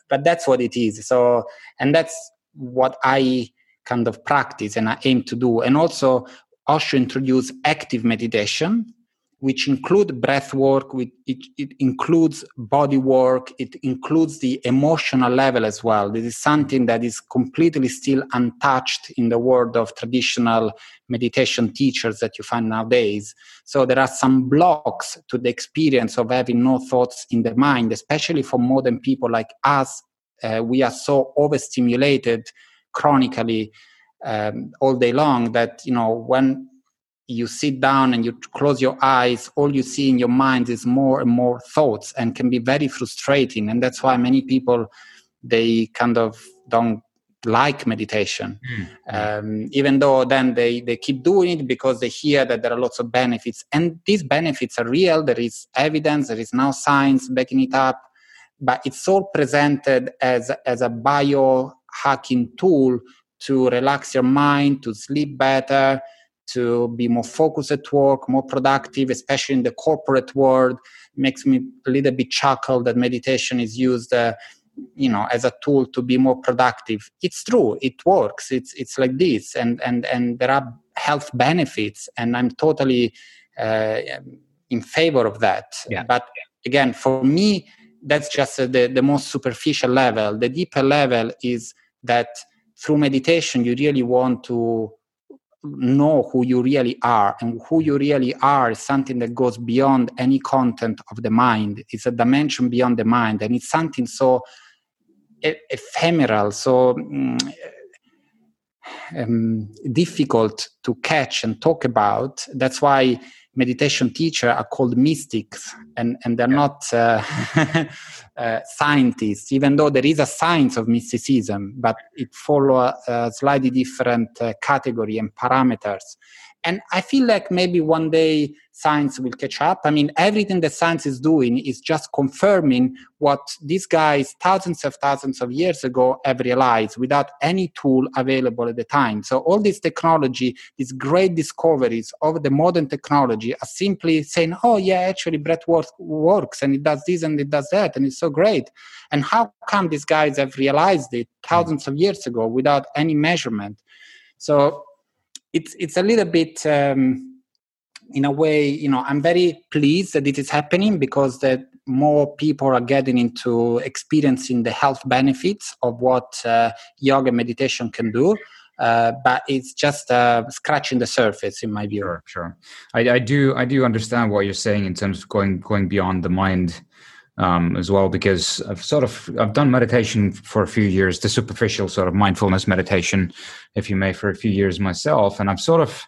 but that's what it is. So and that's what I kind of practice and I aim to do. And also, Osho introduced active meditation, which include breath work, it, it includes body work, it includes the emotional level as well. This is something that is completely still untouched in the world of traditional meditation teachers that you find nowadays. So there are some blocks to the experience of having no thoughts in the mind, especially for modern people like us. Uh, we are so overstimulated chronically um, all day long that you know when you sit down and you close your eyes, all you see in your mind is more and more thoughts and can be very frustrating. And that's why many people, they kind of don't like meditation. Mm-hmm. Um, even though then they, they keep doing it because they hear that there are lots of benefits. And these benefits are real. There is evidence, there is now science backing it up. But it's all presented as, as a biohacking tool to relax your mind, to sleep better, to be more focused at work, more productive, especially in the corporate world. It makes me a little bit chuckle that meditation is used, uh, you know, as a tool to be more productive. It's true, it works. It's it's like this, and and and there are health benefits, and I'm totally uh, in favor of that. Yeah. But again, for me, that's just uh, the the most superficial level. The deeper level is that through meditation, you really want to know who you really are. And who you really are is something that goes beyond any content of the mind. It's a dimension beyond the mind. And it's something so ephemeral, so um, um, difficult to catch and talk about. That's why meditation teachers are called mystics and, and they're yeah. not uh, uh, scientists, even though there is a science of mysticism, but it follows a slightly different uh, category and parameters. And I feel like maybe one day science will catch up. I mean, everything that science is doing is just confirming what these guys thousands of thousands of years ago have realized without any tool available at the time. So all this technology, these great discoveries of the modern technology are simply saying, oh yeah, actually breath work works and it does this and it does that and it's so great. And how come these guys have realized it thousands of years ago without any measurement? So it's it's a little bit um, in a way you know i'm very pleased that it is happening because that more people are getting into experiencing the health benefits of what uh, yoga meditation can do uh, but it's just uh, scratching the surface in my view. Sure, sure. I, I, do, I do understand what you're saying in terms of going going beyond the mind um, as well, because I've sort of I've done meditation for a few years, the superficial sort of mindfulness meditation, if you may, for a few years myself, and I've sort of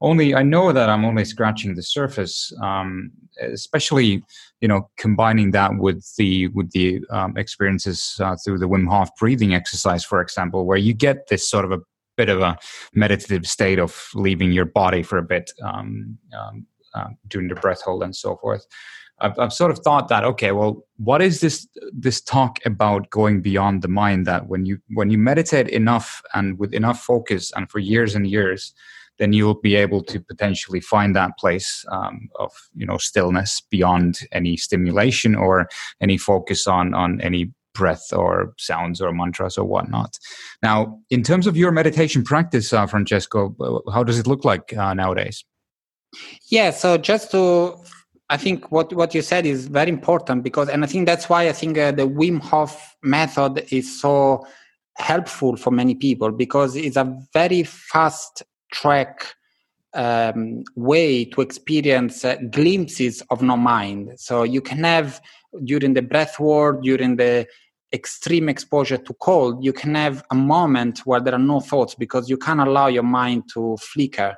only I know that I'm only scratching the surface, um, especially you know combining that with the with the um, experiences uh, through the Wim Hof breathing exercise, for example, where you get this sort of a bit of a meditative state of leaving your body for a bit um, um, uh, during the breath hold and so forth. I've, I've sort of thought that okay, well, what is this this talk about going beyond the mind? That when you when you meditate enough and with enough focus and for years and years, then you'll be able to potentially find that place um, of you know stillness beyond any stimulation or any focus on on any breath or sounds or mantras or whatnot. Now, in terms of your meditation practice, uh, Francesco, how does it look like uh, nowadays? Yeah, so just to, I think what what you said is very important because, and I think that's why I think uh, the Wim Hof method is so helpful for many people because it's a very fast track um, way to experience uh, glimpses of no mind. So you can have during the breath work, during the extreme exposure to cold, you can have a moment where there are no thoughts because you can't allow your mind to flicker.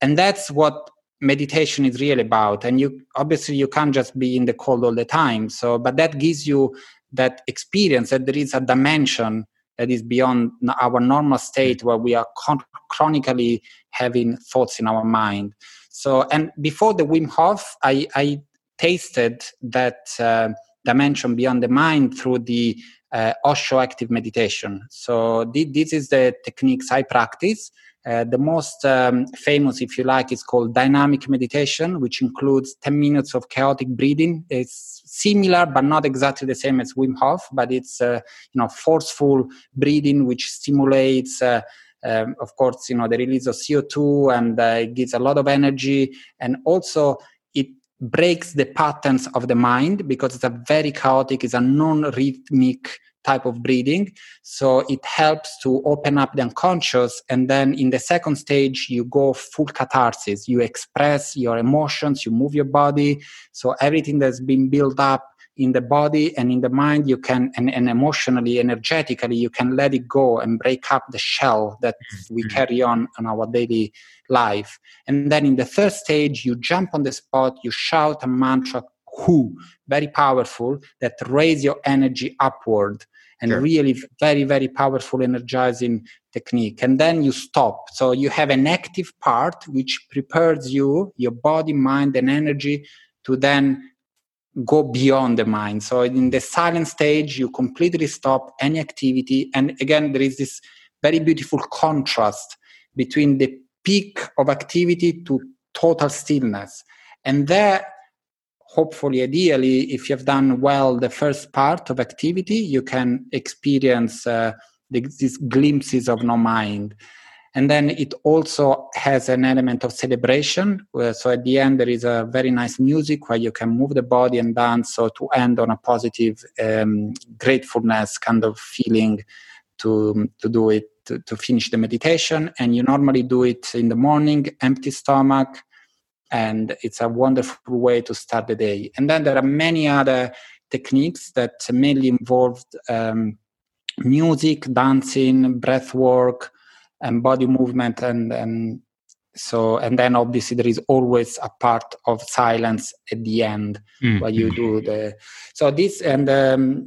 And that's what meditation is really about. And you obviously you can't just be in the cold all the time. So, but that gives you that experience that there is a dimension that is beyond our normal state where we are con- chronically having thoughts in our mind. So, and before the Wim Hof, I, I tasted that uh, dimension beyond the mind through the uh, Osho active meditation. So, th- this is the techniques I practice. Uh, the most um, famous, if you like, is called dynamic meditation, which includes 10 minutes of chaotic breathing. It's similar, but not exactly the same as Wim Hof, but it's, uh, you know, forceful breathing, which stimulates, uh, um, of course, you know, the release of CO2 and uh, it gives a lot of energy. And also it breaks the patterns of the mind because it's a very chaotic, it's a non-rhythmic type of breathing. So it helps to open up the unconscious. And then in the second stage, you go full catharsis. You express your emotions, you move your body. So everything that's been built up in the body and in the mind, you can, and, and emotionally, energetically, you can let it go and break up the shell that we mm-hmm. carry on in our daily life. And then in the third stage, you jump on the spot, you shout a mantra who very powerful that raise your energy upward and sure. really very very powerful energizing technique. And then you stop. So you have an active part which prepares you your body mind and energy to then go beyond the mind. So in the silent stage you completely stop any activity. And again there is this very beautiful contrast between the peak of activity to total stillness. And there hopefully ideally if you've done well the first part of activity you can experience uh, these glimpses of no mind. And then it also has an element of celebration so at the end there is a very nice music where you can move the body and dance so to end on a positive um, gratefulness kind of feeling to to do it to, to finish the meditation. And you normally do it in the morning empty stomach and it's a wonderful way to start the day. And then there are many other techniques that mainly involved um, music, dancing, breath work, and body movement, and and so and then obviously there is always a part of silence at the end mm. where you do the so this and um,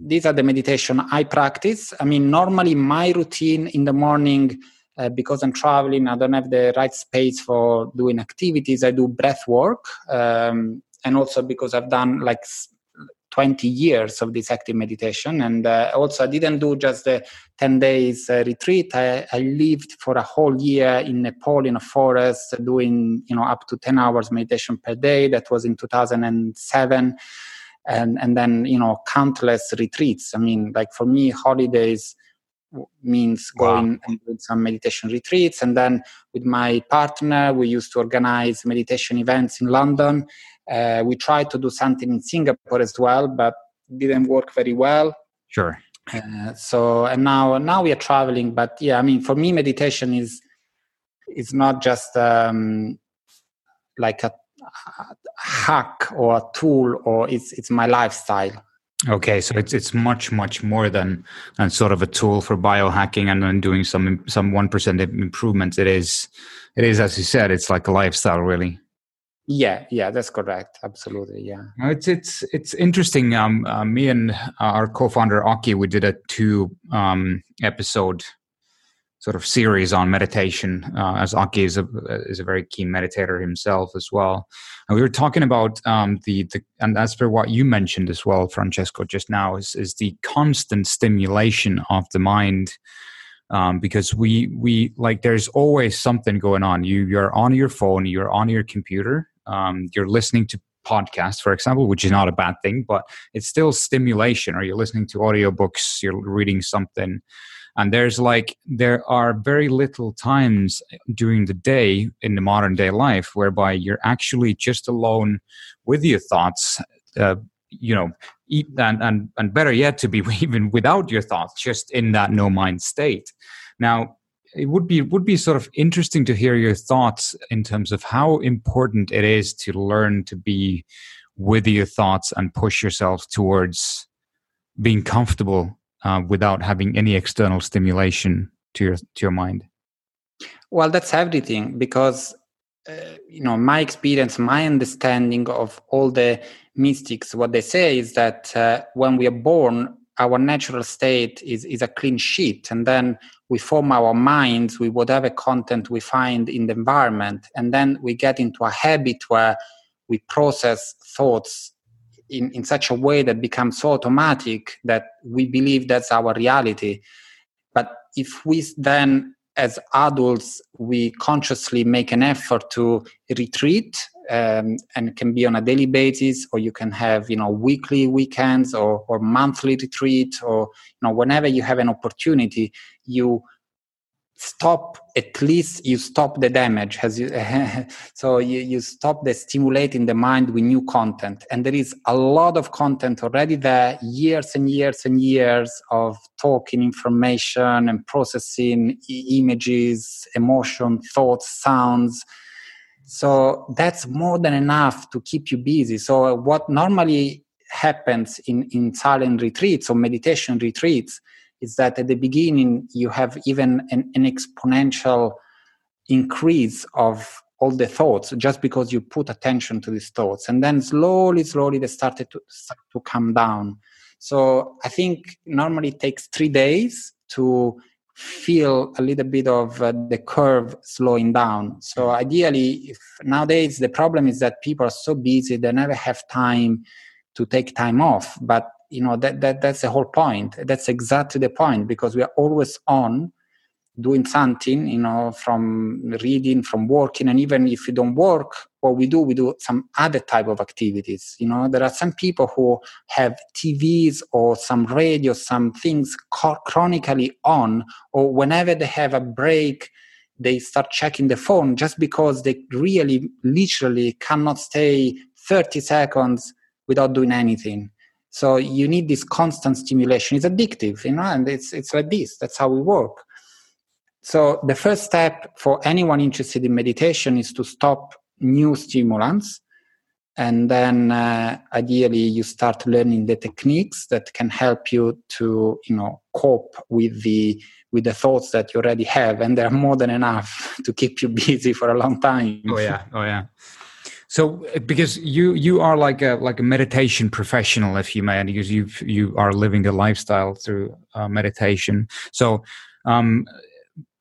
these are the meditation i practice i mean normally my routine in the morning uh, because i'm traveling i don't have the right space for doing activities i do breath work um, and also because i've done like 20 years of this active meditation. And uh, also, I didn't do just the 10 days uh, retreat. I, I, lived for a whole year in Nepal in a forest, doing you know up to 10 hours meditation per day. That was in 2007. And, and then you know countless retreats. I mean, like for me, holidays means going wow. and doing some meditation retreats. And then with my partner, we used to organize meditation events in London uh, we tried to do something in Singapore as well, but didn't work very well. Sure. Uh, so and now now we are traveling, but yeah, I mean, for me, meditation is is not just um, like a, a hack or a tool, or it's it's my lifestyle. Okay, so it's it's much much more than than sort of a tool for biohacking and then doing some some one percent improvements. It is it is as you said, it's like a lifestyle really. Yeah, yeah, that's correct. Absolutely, yeah. It's it's it's interesting. Um, uh, me and our co-founder Aki, we did a two um, episode sort of series on meditation. Uh, as Aki is a is a very keen meditator himself as well, and we were talking about um, the the and as for what you mentioned as well, Francesco, just now is is the constant stimulation of the mind. Um, because we we like there's always something going on. You you're on your phone, you're on your computer, um, you're listening to podcasts, for example, which is not a bad thing, but it's still stimulation, or you're listening to audiobooks, you're reading something. And there's like, there are very little times during the day in the modern day life whereby you're actually just alone with your thoughts, uh, you know, and, and, and better yet, to be even without your thoughts, just in that no mind state. Now, it would be would be sort of interesting to hear your thoughts in terms of how important it is to learn to be with your thoughts and push yourself towards being comfortable uh, without having any external stimulation to your to your mind? Well that's everything because uh, you know my experience my understanding of all the mystics what they say is that uh, when we are born our natural state is, is a clean sheet and then we form our minds with whatever content we find in the environment and then we get into a habit where we process thoughts in, in such a way that becomes so automatic that we believe that's our reality. But if we then as adults we consciously make an effort to retreat um, and it can be on a daily basis or you can have you know weekly weekends or, or monthly retreat or you know whenever you have an opportunity you stop at least you stop the damage. As you so you, you stop the stimulating the mind with new content. And there is a lot of content already there years and years and years of talking information and processing images emotion thoughts sounds. So that's more than enough to keep you busy. So what normally happens in, in silent retreats or meditation retreats is that at the beginning you have even an, an exponential increase of all the thoughts just because you put attention to these thoughts and then slowly slowly they started to start to come down so i think normally it takes three days to feel a little bit of uh, the curve slowing down. So ideally, if nowadays the problem is that people are so busy they never have time to take time off. But you know that, that that's the whole point. That's exactly the point because we are always on doing something, you know, from reading, from working, and even if you don't work, what we do, we do some other type of activities. You know, there are some people who have TVs or some radio, some things chronically on, or whenever they have a break, they start checking the phone just because they really, literally cannot stay 30 seconds without doing anything. So you need this constant stimulation. It's addictive, you know, and it's it's like this. That's how we work. So the first step for anyone interested in meditation is to stop new stimulants and then uh, ideally you start learning the techniques that can help you to you know cope with the with the thoughts that you already have and they're more than enough to keep you busy for a long time oh yeah oh yeah so because you you are like a like a meditation professional if you may because you you are living the lifestyle through uh, meditation so um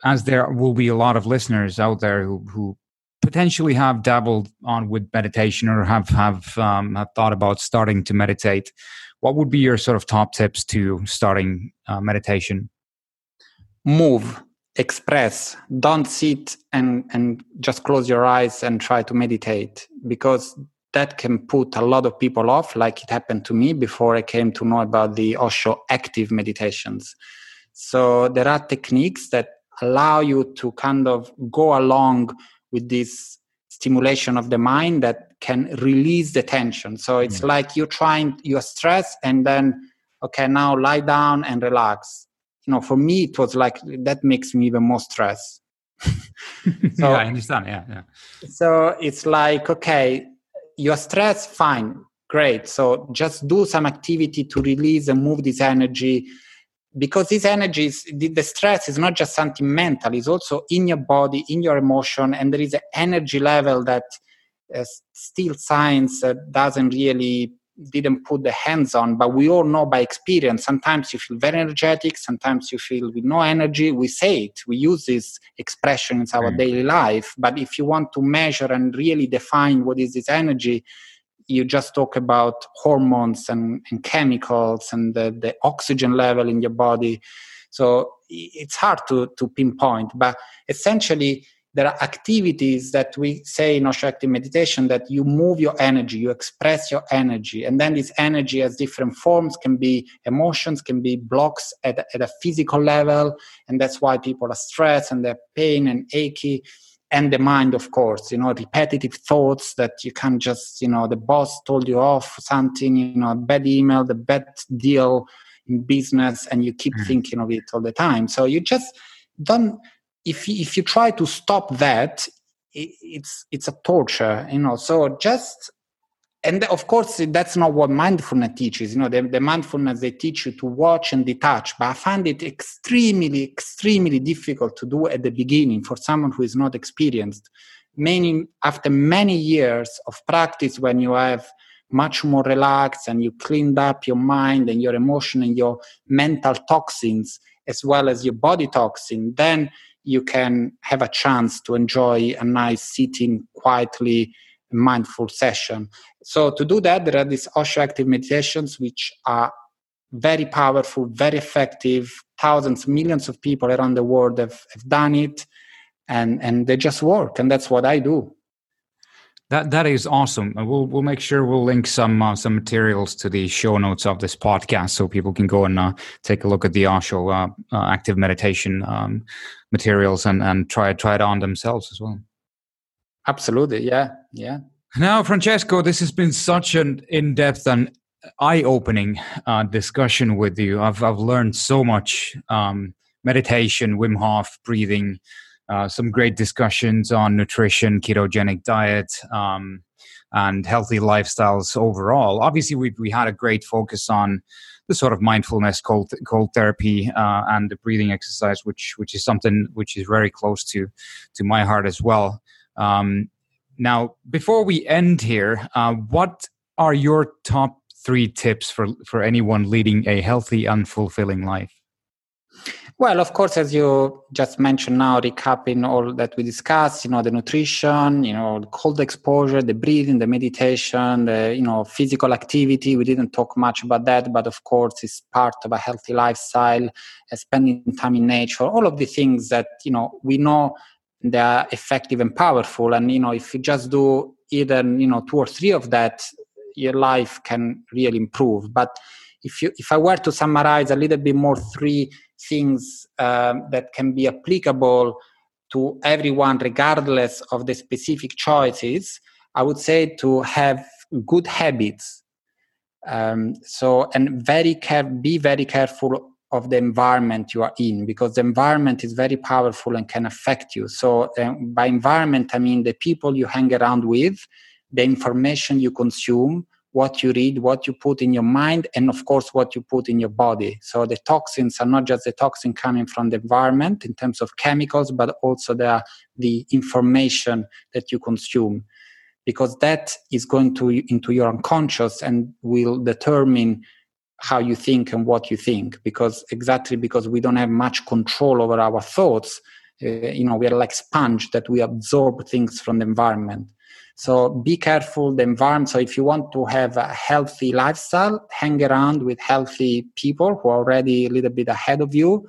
as there will be a lot of listeners out there who, who potentially have dabbled on with meditation or have have, um, have thought about starting to meditate, what would be your sort of top tips to starting uh, meditation? Move, express. Don't sit and and just close your eyes and try to meditate because that can put a lot of people off, like it happened to me before I came to know about the Osho active meditations. So there are techniques that allow you to kind of go along with this stimulation of the mind that can release the tension. So it's mm. like you're trying, you're stressed, and then, okay, now lie down and relax. You know, for me, it was like that makes me even more stressed. so, yeah, I understand. Yeah, yeah. So it's like, okay, you're stressed, fine, great. So just do some activity to release and move this energy because this energy is the, stress is not just something mental it's also in your body in your emotion and there is an energy level that uh, still science uh, doesn't really didn't put the hands on but we all know by experience sometimes you feel very energetic sometimes you feel with no energy we say it we use this expression in our mm. daily life but if you want to measure and really define what is this energy you just talk about hormones and, and chemicals and the, the, oxygen level in your body. So it's hard to, to pinpoint, but essentially, there are activities that we say in Osho Active Meditation that you move your energy, you express your energy, and then this energy has different forms, can be emotions, can be blocks at, at a physical level, and that's why people are stressed and they're pain and achy and the mind of course you know repetitive thoughts that you can't just you know the boss told you off something you know a bad email the bad deal in business and you keep mm. thinking of it all the time so you just don't if if you try to stop that it's it's a torture you know. So just and of course that's not what mindfulness teaches you know. The, the, mindfulness they teach you to watch and detach but i find it extremely extremely difficult to do at the beginning for someone who is not experienced. Many after many years of practice when you have much more relaxed and you cleaned up your mind and your emotion and your mental toxins as well as your body toxin then you can have a chance to enjoy a nice sitting quietly mindful session. So to do that, there are these Osho active meditations which are very powerful, very effective. Thousands, millions of people around the world have, have done it, and and they just work. And that's what I do. That that is awesome. We'll we'll make sure we'll link some uh, some materials to the show notes of this podcast so people can go and uh, take a look at the Osho uh, uh, active meditation um, materials and and try try it on themselves as well. Absolutely. Yeah. Yeah. Now, Francesco, this has been such an in depth and eye opening uh, discussion with you. I've, I've learned so much um, meditation, Wim Hof, breathing, uh, some great discussions on nutrition, ketogenic diet. Um, and healthy lifestyles overall. Obviously, we we had a great focus on the sort of mindfulness, cold cold therapy, uh, and the breathing exercise, which which is something which is very close to to my heart as well. Um, now, before we end here, uh, what are your top three tips for, for anyone leading a healthy and fulfilling life? Well, of course, as you just mentioned now, recapping all that we discussed, you know, the nutrition, you know, cold exposure, the breathing, the meditation, the, you know, physical activity. We didn't talk much about that, but of course, it's part of a healthy lifestyle, uh, spending time in nature, all of the things that, you know, we know they are effective and powerful and you know if you just do either you know two or three of that your life can really improve but if you if i were to summarize a little bit more three things um, that can be applicable to everyone regardless of the specific choices i would say to have good habits. Um, so and very care be very careful of the environment you are in because the environment is very powerful and can affect you. So uh, by environment i mean the people you hang around with the information you consume what you read, what you put in your mind, and of course, what you put in your body. So the toxins are not just the toxin coming from the environment in terms of chemicals, but also the, the information that you consume. Because that is going to into your unconscious and will determine how you think and what you think. Because exactly because we don't have much control over our thoughts, uh, you know, we are like sponge that we absorb things from the environment. So be careful the environment. So if you want to have a healthy lifestyle, hang around with healthy people who are already a little bit ahead of you,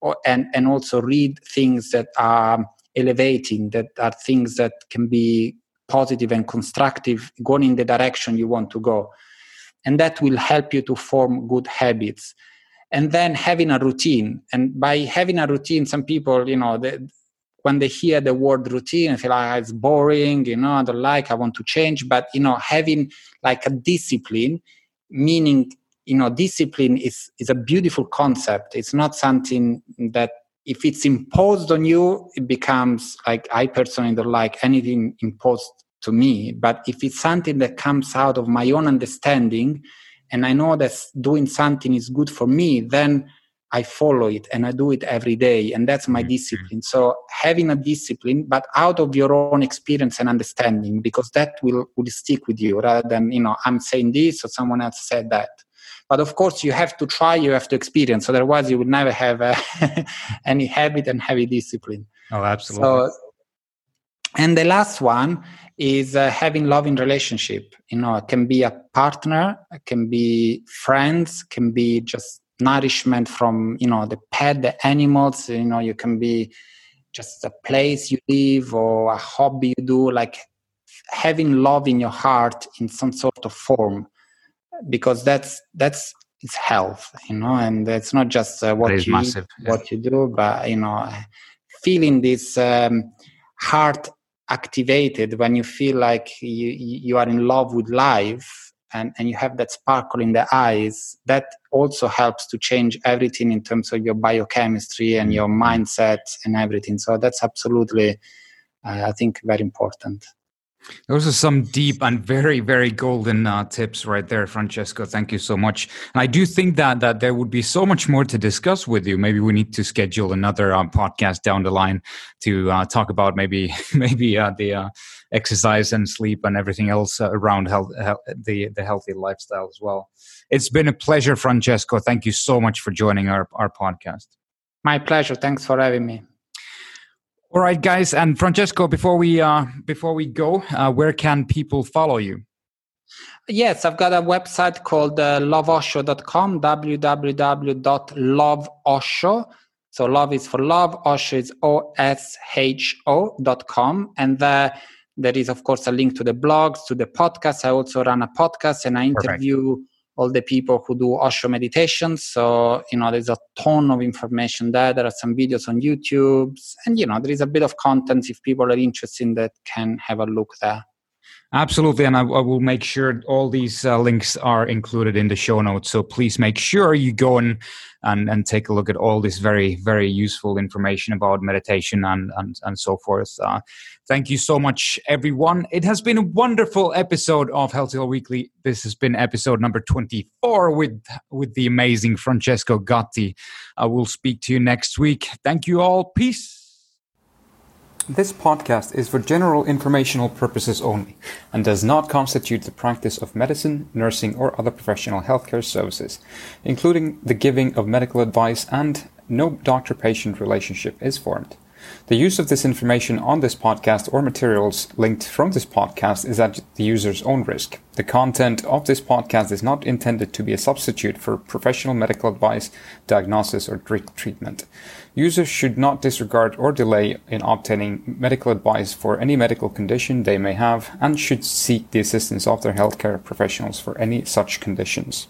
or, and and also read things that are elevating, that are things that can be positive and constructive, going in the direction you want to go, and that will help you to form good habits. And then having a routine, and by having a routine, some people, you know, they, when they hear the word routine and feel like ah, it's boring, you know, I don't like, I want to change. But, you know, having like a discipline, meaning, you know, discipline is, is a beautiful concept. It's not something that if it's imposed on you, it becomes like I personally don't like anything imposed to me. But if it's something that comes out of my own understanding and I know that doing something is good for me, then I follow it and I do it every day. And that's my mm-hmm. discipline. So having a discipline, but out of your own experience and understanding, because that will, will stick with you rather than, you know, I'm saying this or someone else said that. But of course, you have to try, you have to experience. Otherwise, you would never have uh, any habit and heavy discipline. Oh, absolutely. So, and the last one is uh, having loving relationship. You know, it can be a partner, it can be friends, can be just nourishment from you know the pet the animals you know you can be just a place you live or a hobby you do like having love in your heart in some sort of form because that's that's it's health you know and it's not just uh, what you massive, yeah. what you do but you know feeling this um, heart activated when you feel like you you are in love with life and, and you have that sparkle in the eyes, that also helps to change everything in terms of your biochemistry and your mindset and everything. So that's absolutely, uh, I think, very important. Those are some deep and very, very golden uh, tips right there, Francesco. Thank you so much. And I do think that that there would be so much more to discuss with you. Maybe we need to schedule another um, podcast down the line to uh, talk about maybe maybe uh, the uh, exercise and sleep and everything else around health, health, the the healthy lifestyle as well. It's been a pleasure, Francesco. Thank you so much for joining our our podcast. My pleasure. Thanks for having me. All right, guys, and Francesco. Before we uh, before we go, uh, where can people follow you? Yes, I've got a website called uh, loveosho.com, www.loveosho. So love is for love, Osho is O-S-H-O dot com. And there, there is, of course, a link to the blogs, to the podcast. I also run a podcast and I interview Perfect. All the people who do Osho meditation. So, you know, there's a ton of information there. There are some videos on YouTube. And, you know, there is a bit of content if people are interested in that can have a look there. Absolutely, and I, I, will make sure all these uh, links are included in the show notes. So please make sure you go and, and and take a look at all this very very useful information about meditation and and, and so forth. Uh, thank you so much, everyone. It has been a wonderful episode of Healthy Weekly. This has been episode number twenty four with with the amazing Francesco Gatti. I will speak to you next week. Thank you all. Peace. This podcast is for general informational purposes only and does not constitute the practice of medicine, nursing, or other professional healthcare services, including the giving of medical advice, and no doctor patient relationship is formed. The use of this information on this podcast or materials linked from this podcast is at the user's own risk. The content of this podcast is not intended to be a substitute for professional medical advice, diagnosis, or treatment. Users should not disregard or delay in obtaining medical advice for any medical condition they may have and should seek the assistance of their healthcare professionals for any such conditions.